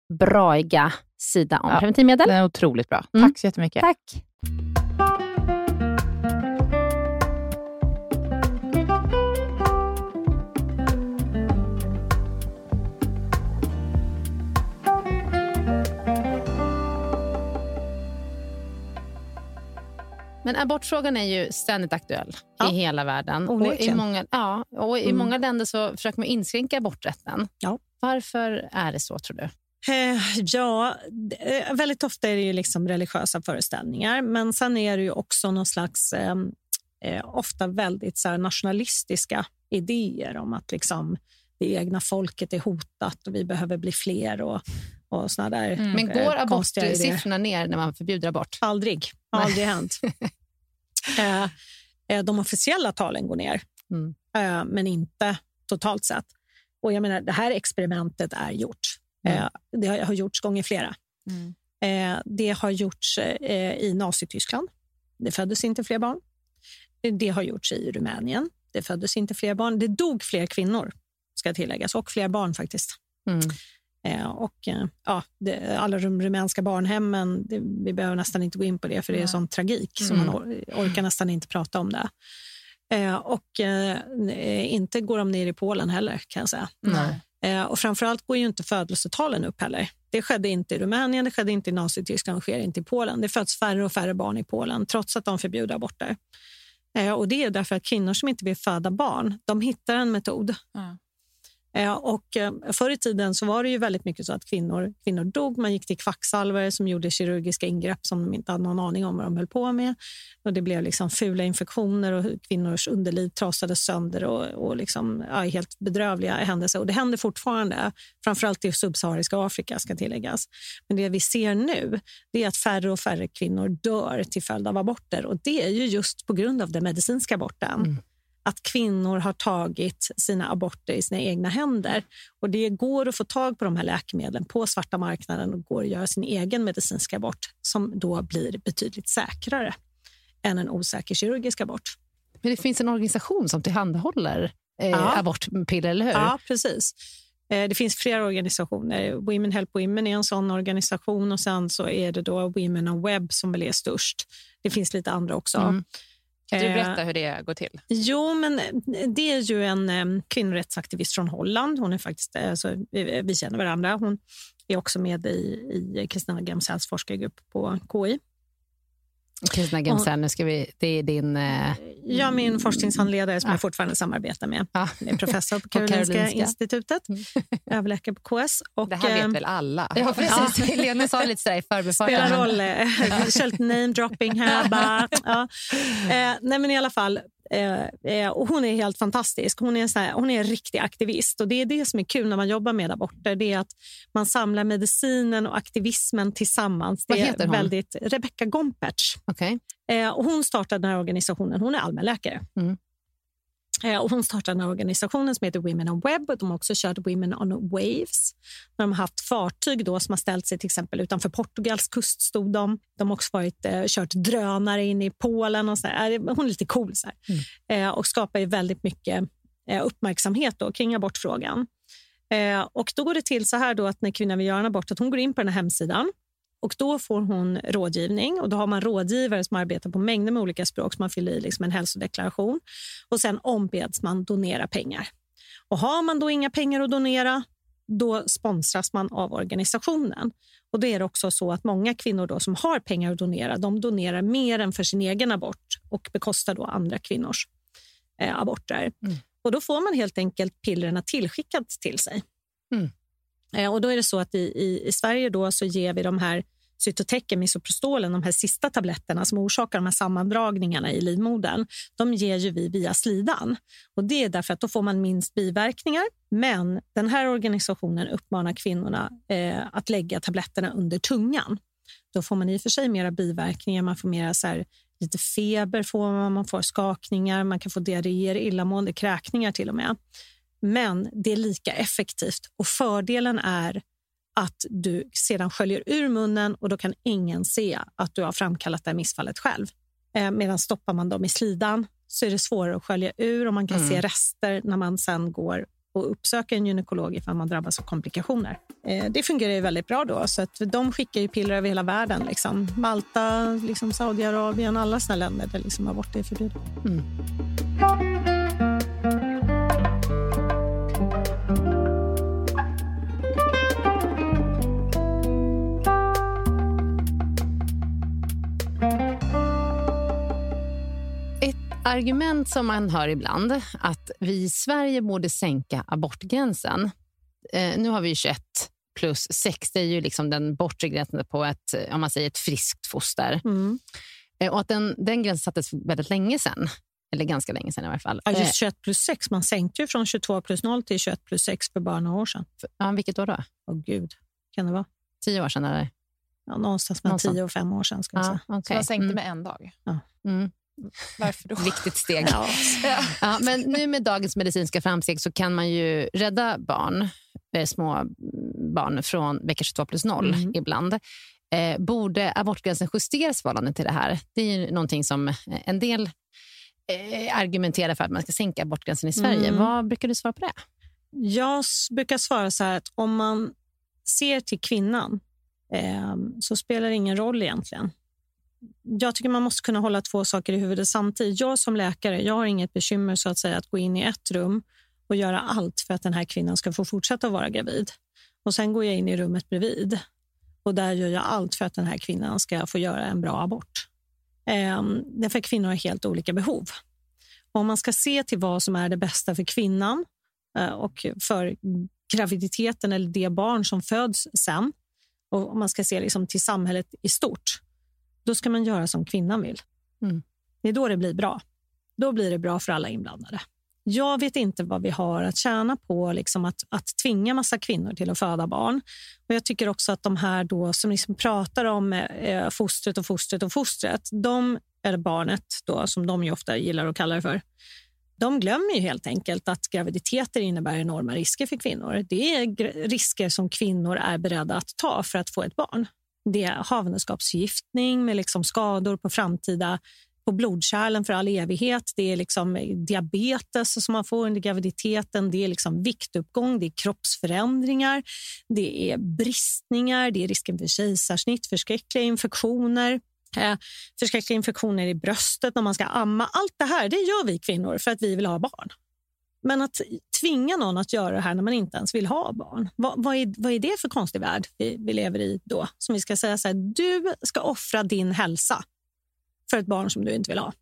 [SPEAKER 4] braiga sida om
[SPEAKER 3] Ja.
[SPEAKER 4] preventivmedel.
[SPEAKER 3] Den är otroligt bra.
[SPEAKER 4] Mm.
[SPEAKER 3] Tack så jättemycket.
[SPEAKER 4] Tack. Men abortfrågan är ju ständigt aktuell
[SPEAKER 5] Ja.
[SPEAKER 4] i hela världen. Och i,
[SPEAKER 5] Onekligen.
[SPEAKER 4] många, ja, och I
[SPEAKER 5] Mm.
[SPEAKER 4] många länder så försöker man inskränka aborträtten.
[SPEAKER 5] Ja.
[SPEAKER 4] Varför är det så, tror du?
[SPEAKER 5] Eh, ja, eh, väldigt ofta är det ju liksom religiösa föreställningar, men sen är det ju också någon slags eh, eh, ofta väldigt så här, nationalistiska idéer om att liksom, det egna folket är hotat och vi behöver bli fler och, och såna där
[SPEAKER 4] Men
[SPEAKER 5] eh,
[SPEAKER 4] går abortsiffrorna ner när man förbjuder abort?
[SPEAKER 5] Aldrig.
[SPEAKER 4] Nej.
[SPEAKER 5] Aldrig hänt. eh, eh, de officiella talen går ner,
[SPEAKER 4] Mm.
[SPEAKER 5] eh, men inte totalt sett. Och jag menar, Det här experimentet är gjort. Eh, det har, gjorts gånger flera.
[SPEAKER 4] Mm.
[SPEAKER 5] Eh, det har gjorts eh, i Nazityskland. Det föddes inte fler barn. Det har gjorts i Rumänien. Det föddes inte fler barn. Det dog fler kvinnor, ska tilläggas, och fler barn faktiskt.
[SPEAKER 4] Mm.
[SPEAKER 5] Och, ja, det, alla de rumänska barnhemmen, det, vi behöver nästan inte gå in på det, för det är sån tragik så
[SPEAKER 4] Mm.
[SPEAKER 5] man or, orkar nästan inte prata om det. Eh, och eh, inte går de ner i Polen heller, kan jag säga.
[SPEAKER 4] Nej.
[SPEAKER 5] Eh, och framförallt går ju inte födelsetalen upp heller. Det skedde inte i Rumänien, det skedde inte i Nazityskland och sker inte i Polen. Det föds färre och färre barn i Polen, trots att de förbjuder aborter. Eh, och det är därför att kvinnor som inte vill föda barn, de hittar en metod.
[SPEAKER 3] mm.
[SPEAKER 5] Eh, och eh, förr i tiden så var det ju väldigt mycket så att kvinnor, kvinnor dog. Man gick till kvacksalvare som gjorde kirurgiska ingrepp som de inte hade någon aning om vad de höll på med. Och det blev liksom fula infektioner och kvinnors underliv trasades sönder och, och liksom, ja, helt bedrövliga händelser. Och det händer fortfarande, framförallt i subsahariska Afrika ska tilläggas. Men det vi ser nu det är att färre och färre kvinnor dör till följd av aborter. Och det är ju just på grund av den medicinska aborten. Mm att kvinnor har tagit sina aborter i sina egna händer. Och Det går att få tag på de här läkemedlen på svarta marknaden och går att göra sin egen medicinska abort som då blir betydligt säkrare än en osäker kirurgisk abort.
[SPEAKER 4] Men det finns en organisation som tillhandahåller eh,
[SPEAKER 5] Ja.
[SPEAKER 4] abortpiller, eller hur?
[SPEAKER 5] Ja, precis. Eh, Det finns flera organisationer. Women Help Women är en sån organisation och sen så är det då Women on Web som väl är störst. Det finns lite andra också.
[SPEAKER 4] Mm.
[SPEAKER 3] Kan du
[SPEAKER 5] Eh,
[SPEAKER 3] berätta hur det går till?
[SPEAKER 5] Jo, men det är ju en eh, kvinnorättsaktivist från Holland. Hon är faktiskt, eh, alltså, vi, vi känner varandra. Hon är också med i, i Kristina Gemsells forskargrupp på KI.
[SPEAKER 4] Kristina Gemsell, nu ska vi, det är din... Eh,
[SPEAKER 5] Jag är min forskningshandledare som
[SPEAKER 4] Ja.
[SPEAKER 5] jag fortfarande samarbetar med.
[SPEAKER 4] ja.
[SPEAKER 5] Jag är professor på Karolinska,
[SPEAKER 4] Karolinska.
[SPEAKER 5] institutet, överläkare på KS. Och,
[SPEAKER 3] Det här
[SPEAKER 5] eh,
[SPEAKER 3] vet väl alla?
[SPEAKER 4] ja, precis. Helena sa lite sådär i förbifarten.
[SPEAKER 5] spelar roll. eh, kör lite name-dropping här. Bara. Ja. Eh, nej, men i alla fall, eh, eh, och hon är helt fantastisk. Hon är, en sån här, hon är en riktig aktivist. Och Det är det som är kul när man jobbar med aborter. Det är att man samlar medicinen och aktivismen tillsammans. Det
[SPEAKER 4] Vad heter hon?
[SPEAKER 5] väldigt Rebecca Gompertz.
[SPEAKER 4] Okej.
[SPEAKER 5] Eh, och hon startade den här organisationen. Hon är allmänläkare.
[SPEAKER 4] Mm.
[SPEAKER 5] Eh, och hon startade den här organisationen som heter Women on Web. Och de har också kört Women on Waves. De har haft fartyg då som har ställt sig till exempel utanför Portugals kust. Stod de. de har också varit, eh, kört drönare in i Polen. Och så här. Eh, Hon är lite cool. Så här. Eh, och skapar ju väldigt mycket eh, uppmärksamhet då, kring abortfrågan. Eh, och då går det till så här då att när kvinnan vill göra en abort att hon går in på den här hemsidan och då får hon rådgivning och då har man rådgivare som arbetar på mängder med olika språk som man fyller i liksom en hälsodeklaration och sen ombeds man donera pengar. Och har man då inga pengar att donera då sponsras man av organisationen. Och då är det också så att många kvinnor då som har pengar att donera, de donerar mer än för sin egen abort och bekostar då andra kvinnors eh, aborter. Och då får man helt enkelt pillerna tillskickat till sig.
[SPEAKER 4] Mm.
[SPEAKER 5] Eh, och då är det så att i, i, i Sverige då så ger vi de här cytoteken, misoprostolen, de här sista tabletterna som orsakar de här sammandragningarna i livmodern, de ger ju vi via slidan. Och det är därför att då får man minst biverkningar. Men den här organisationen uppmanar kvinnorna eh, att lägga tabletterna under tungan. Då får man i och för sig mera biverkningar, man får mera så här, lite feber, får man, man får skakningar, man kan få diarréer, illamående, kräkningar till och med. Men det är lika effektivt och fördelen är att du sedan sköljer ur munnen och då kan ingen se att du har framkallat det här missfallet själv. Eh, medan stoppar man dem i slidan så är det svårare att skölja ur och man kan se rester när man sen går och uppsöker en gynekolog ifall man drabbas av komplikationer. Eh, det fungerar ju väldigt bra då. Så att de skickar ju piller över hela världen. Liksom. Malta, liksom Saudiarabien, alla såna länder där liksom abort är förbjudet.
[SPEAKER 4] Ett argument som man hör ibland, att vi i Sverige borde sänka abortgränsen. Eh, nu har vi ju 21 plus 6, det är ju liksom den bortre gränsen på ett, eh, om man säger ett friskt foster.
[SPEAKER 5] Mm.
[SPEAKER 4] Eh, och att den, den gränsen sattes väldigt länge sedan. Eller ganska länge sedan i alla fall.
[SPEAKER 5] Ja,
[SPEAKER 4] Eh,
[SPEAKER 5] just 21 plus 6. Man sänkte ju från 22 plus 0 till 21 plus 6 för bara några år sedan.
[SPEAKER 4] ja, vilket år då?
[SPEAKER 5] Åh gud, kan det vara?
[SPEAKER 4] Tio år sedan? Eller?
[SPEAKER 5] Ja, någonstans mellan. 10 och 5 år sedan. Ska jag
[SPEAKER 4] Ja,
[SPEAKER 5] säga.
[SPEAKER 3] Så
[SPEAKER 4] okej.
[SPEAKER 3] man sänkte
[SPEAKER 4] Mm.
[SPEAKER 3] med en dag.
[SPEAKER 4] Mm.
[SPEAKER 3] Varför då?
[SPEAKER 4] Viktigt steg.
[SPEAKER 5] Ja.
[SPEAKER 4] Ja, men nu med dagens medicinska framsteg så kan man ju rädda barn, eh, små barn från vecka 22 plus 0
[SPEAKER 5] Mm.
[SPEAKER 4] ibland. Eh, borde abortgränsen justeras i förhållande till det här? Det är ju någonting som eh, en del eh, argumenterar för att man ska sänka abortgränsen i Sverige.
[SPEAKER 5] Mm.
[SPEAKER 4] Vad brukar du svara på det?
[SPEAKER 5] Jag brukar svara så här att om man ser till kvinnan eh, så spelar det ingen roll egentligen. Jag tycker man måste kunna hålla två saker i huvudet samtidigt. Jag som läkare jag har inget bekymmer så att säga att gå in i ett rum och göra allt för att den här kvinnan ska få fortsätta vara gravid. Och Sen går jag in i rummet bredvid och där gör jag allt för att den här kvinnan ska få göra en bra abort. Ehm, därför kvinnor har helt olika behov. Om man ska se till vad som är det bästa för kvinnan eh, och för graviditeten eller det barn som föds sen och om man ska se liksom till samhället i stort, då ska man göra som kvinnan vill.
[SPEAKER 4] Mm.
[SPEAKER 5] Det är då det blir bra. Då blir det bra för alla inblandade. Jag vet inte vad vi har att tjäna på liksom att, att tvinga massa kvinnor till att föda barn. Och Jag tycker också att de här då som liksom pratar om eh, fostret och fostret och fostret, de, eller barnet då, som de ofta gillar att kalla det för, de glömmer ju helt enkelt att graviditeter innebär enorma risker för kvinnor. Det är risker som kvinnor är beredda att ta för att få ett barn. Det är havandeskapsförgiftning med liksom skador på framtida på blodkärlen för all evighet. Det är liksom eh, diabetes som man får under graviditeten. Det är liksom viktuppgång, det är kroppsförändringar, det är bristningar, det är risken för kejsarsnitt, förskräckliga infektioner eh, förskräckliga infektioner i bröstet när man ska amma. Allt det här det gör vi kvinnor för att vi vill ha barn. Men att tvinga någon att göra det här när man inte ens vill ha barn, vad, vad, är, vad är det för konstig värld vi, vi lever i då? Som vi ska säga så här, du ska offra din hälsa för ett barn som du inte vill ha.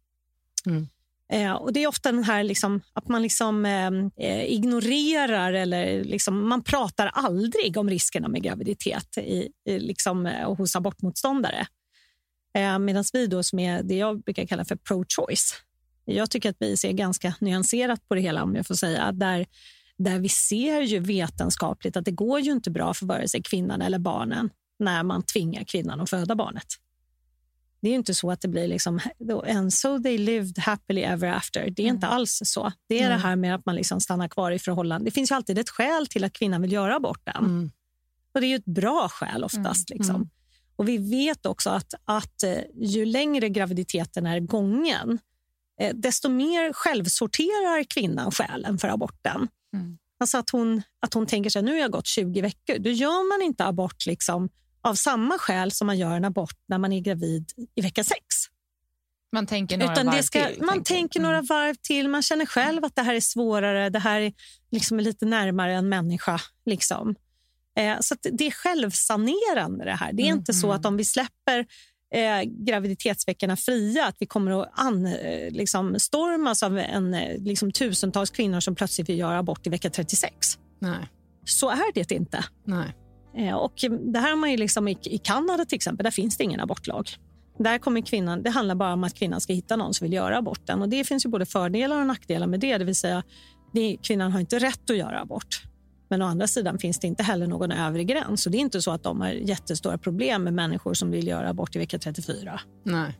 [SPEAKER 5] Mm. Eh, och Det är ofta den här liksom, att man liksom, eh, eh ignorerar eller liksom, man pratar aldrig om riskerna med graviditet i, i, liksom, eh, hos abortmotståndare. Eh, Medan vi då som är det jag brukar kalla för pro-choice. Jag tycker att vi ser ganska nyanserat på det hela om jag får säga. Där, där vi ser ju vetenskapligt att det går ju inte bra för vare sig kvinnan eller barnen när man tvingar kvinnan att föda barnet. Det är inte så att det blir liksom, and so they lived happily ever after. Det är mm. inte alls så. Det är mm. det här med att man liksom stannar kvar i förhållande. Det finns ju alltid ett skäl till att kvinnan vill göra aborten. Mm. Och det är ett bra skäl oftast. Mm. Liksom. Mm. Och Vi vet också att, att eh, ju längre graviditeten är gången desto mer självsorterar kvinnan skälen för aborten. Mm. Alltså att hon, att hon tänker sig nu har jag gått 20 veckor. Då gör man inte abort liksom av samma skäl som man gör en abort när man är gravid i vecka sex.
[SPEAKER 3] Man tänker några
[SPEAKER 5] Utan
[SPEAKER 3] varv
[SPEAKER 5] ska,
[SPEAKER 3] till?
[SPEAKER 5] Man tänker, tänker några mm. varv till. Man känner själv att det här är svårare. Det här är liksom lite närmare en människa. Liksom. Eh, så det är självsanerande det här. Det är mm. inte så att om vi släpper eh, graviditetsveckorna fria, att vi kommer att an, eh, liksom, stormas av en, eh, liksom, tusentals kvinnor som plötsligt vill göra abort i vecka 36.
[SPEAKER 3] Nej.
[SPEAKER 5] Så är det inte.
[SPEAKER 3] Nej.
[SPEAKER 5] Eh, och det här har man ju liksom i, i Kanada till exempel, där finns det ingen abortlag. Där kommer kvinnan, det handlar bara om att kvinnan ska hitta någon som vill göra aborten. Och det finns ju både fördelar och nackdelar med det. Det vill säga, det, kvinnan har inte rätt att göra abort. Men å andra sidan finns det inte heller någon övre gräns. Så det är inte så att de har jättestora problem med människor som vill göra abort i vecka 34.
[SPEAKER 3] Nej.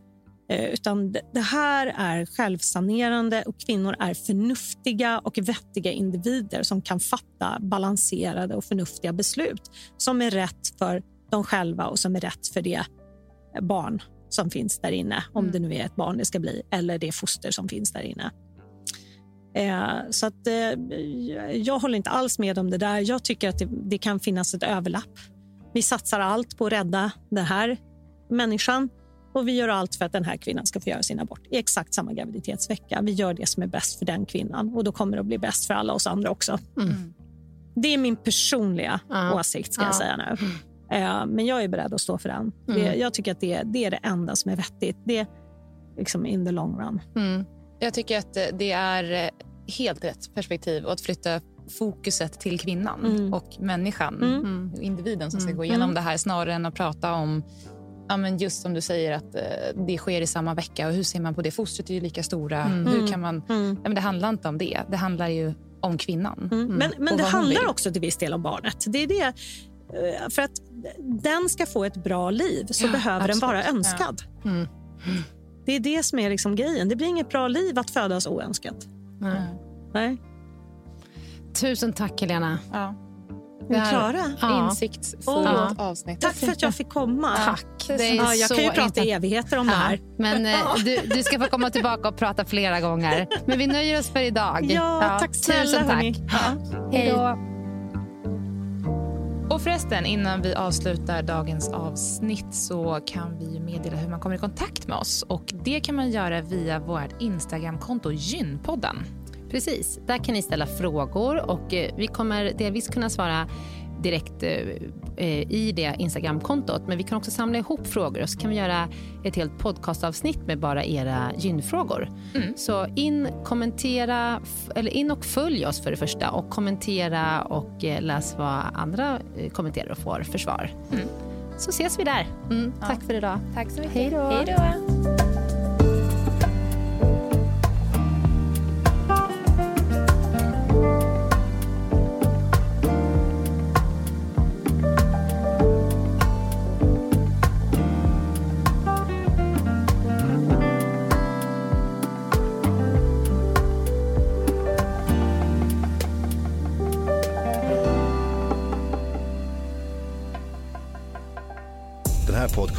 [SPEAKER 5] Eh, utan det här är självsanerande och kvinnor är förnuftiga och vettiga individer som kan fatta balanserade och förnuftiga beslut som är rätt för dem själva och som är rätt för det barn som finns där inne. Om mm. det nu är ett barn det ska bli eller det foster som finns där inne. Eh, så att, eh, jag håller inte alls med om det där. Jag tycker att det, det, kan finnas ett överlapp. Vi satsar allt på att rädda den här människan och vi gör allt för att den här kvinnan ska få göra sin abort i exakt samma graviditetsvecka. Vi gör det som är bäst för den kvinnan och då kommer det att bli bäst för alla oss andra också. Mm. Det är min personliga uh. åsikt, ska jag säga nu. Uh, men jag är beredd att stå för den. Mm. Det, jag tycker att det, det, är det enda som är vettigt. Det är liksom in the long run.
[SPEAKER 3] Mm. Jag tycker att det är helt rätt perspektiv att flytta fokuset till kvinnan mm. och människan, mm. mm individen som ska mm. gå igenom mm. det här snarare än att prata om Ja, men just som du säger att eh, det sker i samma vecka. och Hur ser man på det? Fostret är ju lika stora. Hur kan man, ja, men det handlar inte om det. Det handlar ju om kvinnan.
[SPEAKER 5] Men, men det handlar också till viss del om barnet. Det är det. Eh, för att den ska få ett bra liv så ja, behöver absolut. den vara önskad. Ja. Det är det som är liksom grejen. Det blir inget bra liv att födas oönskat. Nej. Nej.
[SPEAKER 4] Tusen tack, Helena.
[SPEAKER 3] Ja.
[SPEAKER 5] Vi är klara.
[SPEAKER 3] Ja. Insiktsfullt ja. avsnitt.
[SPEAKER 5] Tack för att jag fick komma.
[SPEAKER 4] Tack.
[SPEAKER 5] Det är ja, jag kan ju prata i evigheter om ja. det här.
[SPEAKER 4] Men eh, du, du, ska få komma tillbaka och prata flera gånger. Men vi nöjer oss för idag.
[SPEAKER 5] Ja, tack snälla.
[SPEAKER 4] Tusen tack.
[SPEAKER 3] Hej då. Och förresten, innan vi avslutar dagens avsnitt så kan vi meddela hur man kommer i kontakt med oss. Och Det kan man göra via vårt Instagramkonto Gynpodden.
[SPEAKER 4] Precis, där kan ni ställa frågor och eh, vi kommer delvis kunna svara direkt eh, eh, i det Instagramkontot. Men vi kan också samla ihop frågor och så kan vi göra ett helt podcastavsnitt med bara era gynfrågor. Mm. Så in, kommentera, eller in och följ oss för det första och kommentera och läs vad andra kommenterar och får för svar. Mm. Så ses vi där. Mm, tack ja. för idag.
[SPEAKER 3] Tack så mycket.
[SPEAKER 4] Hej då.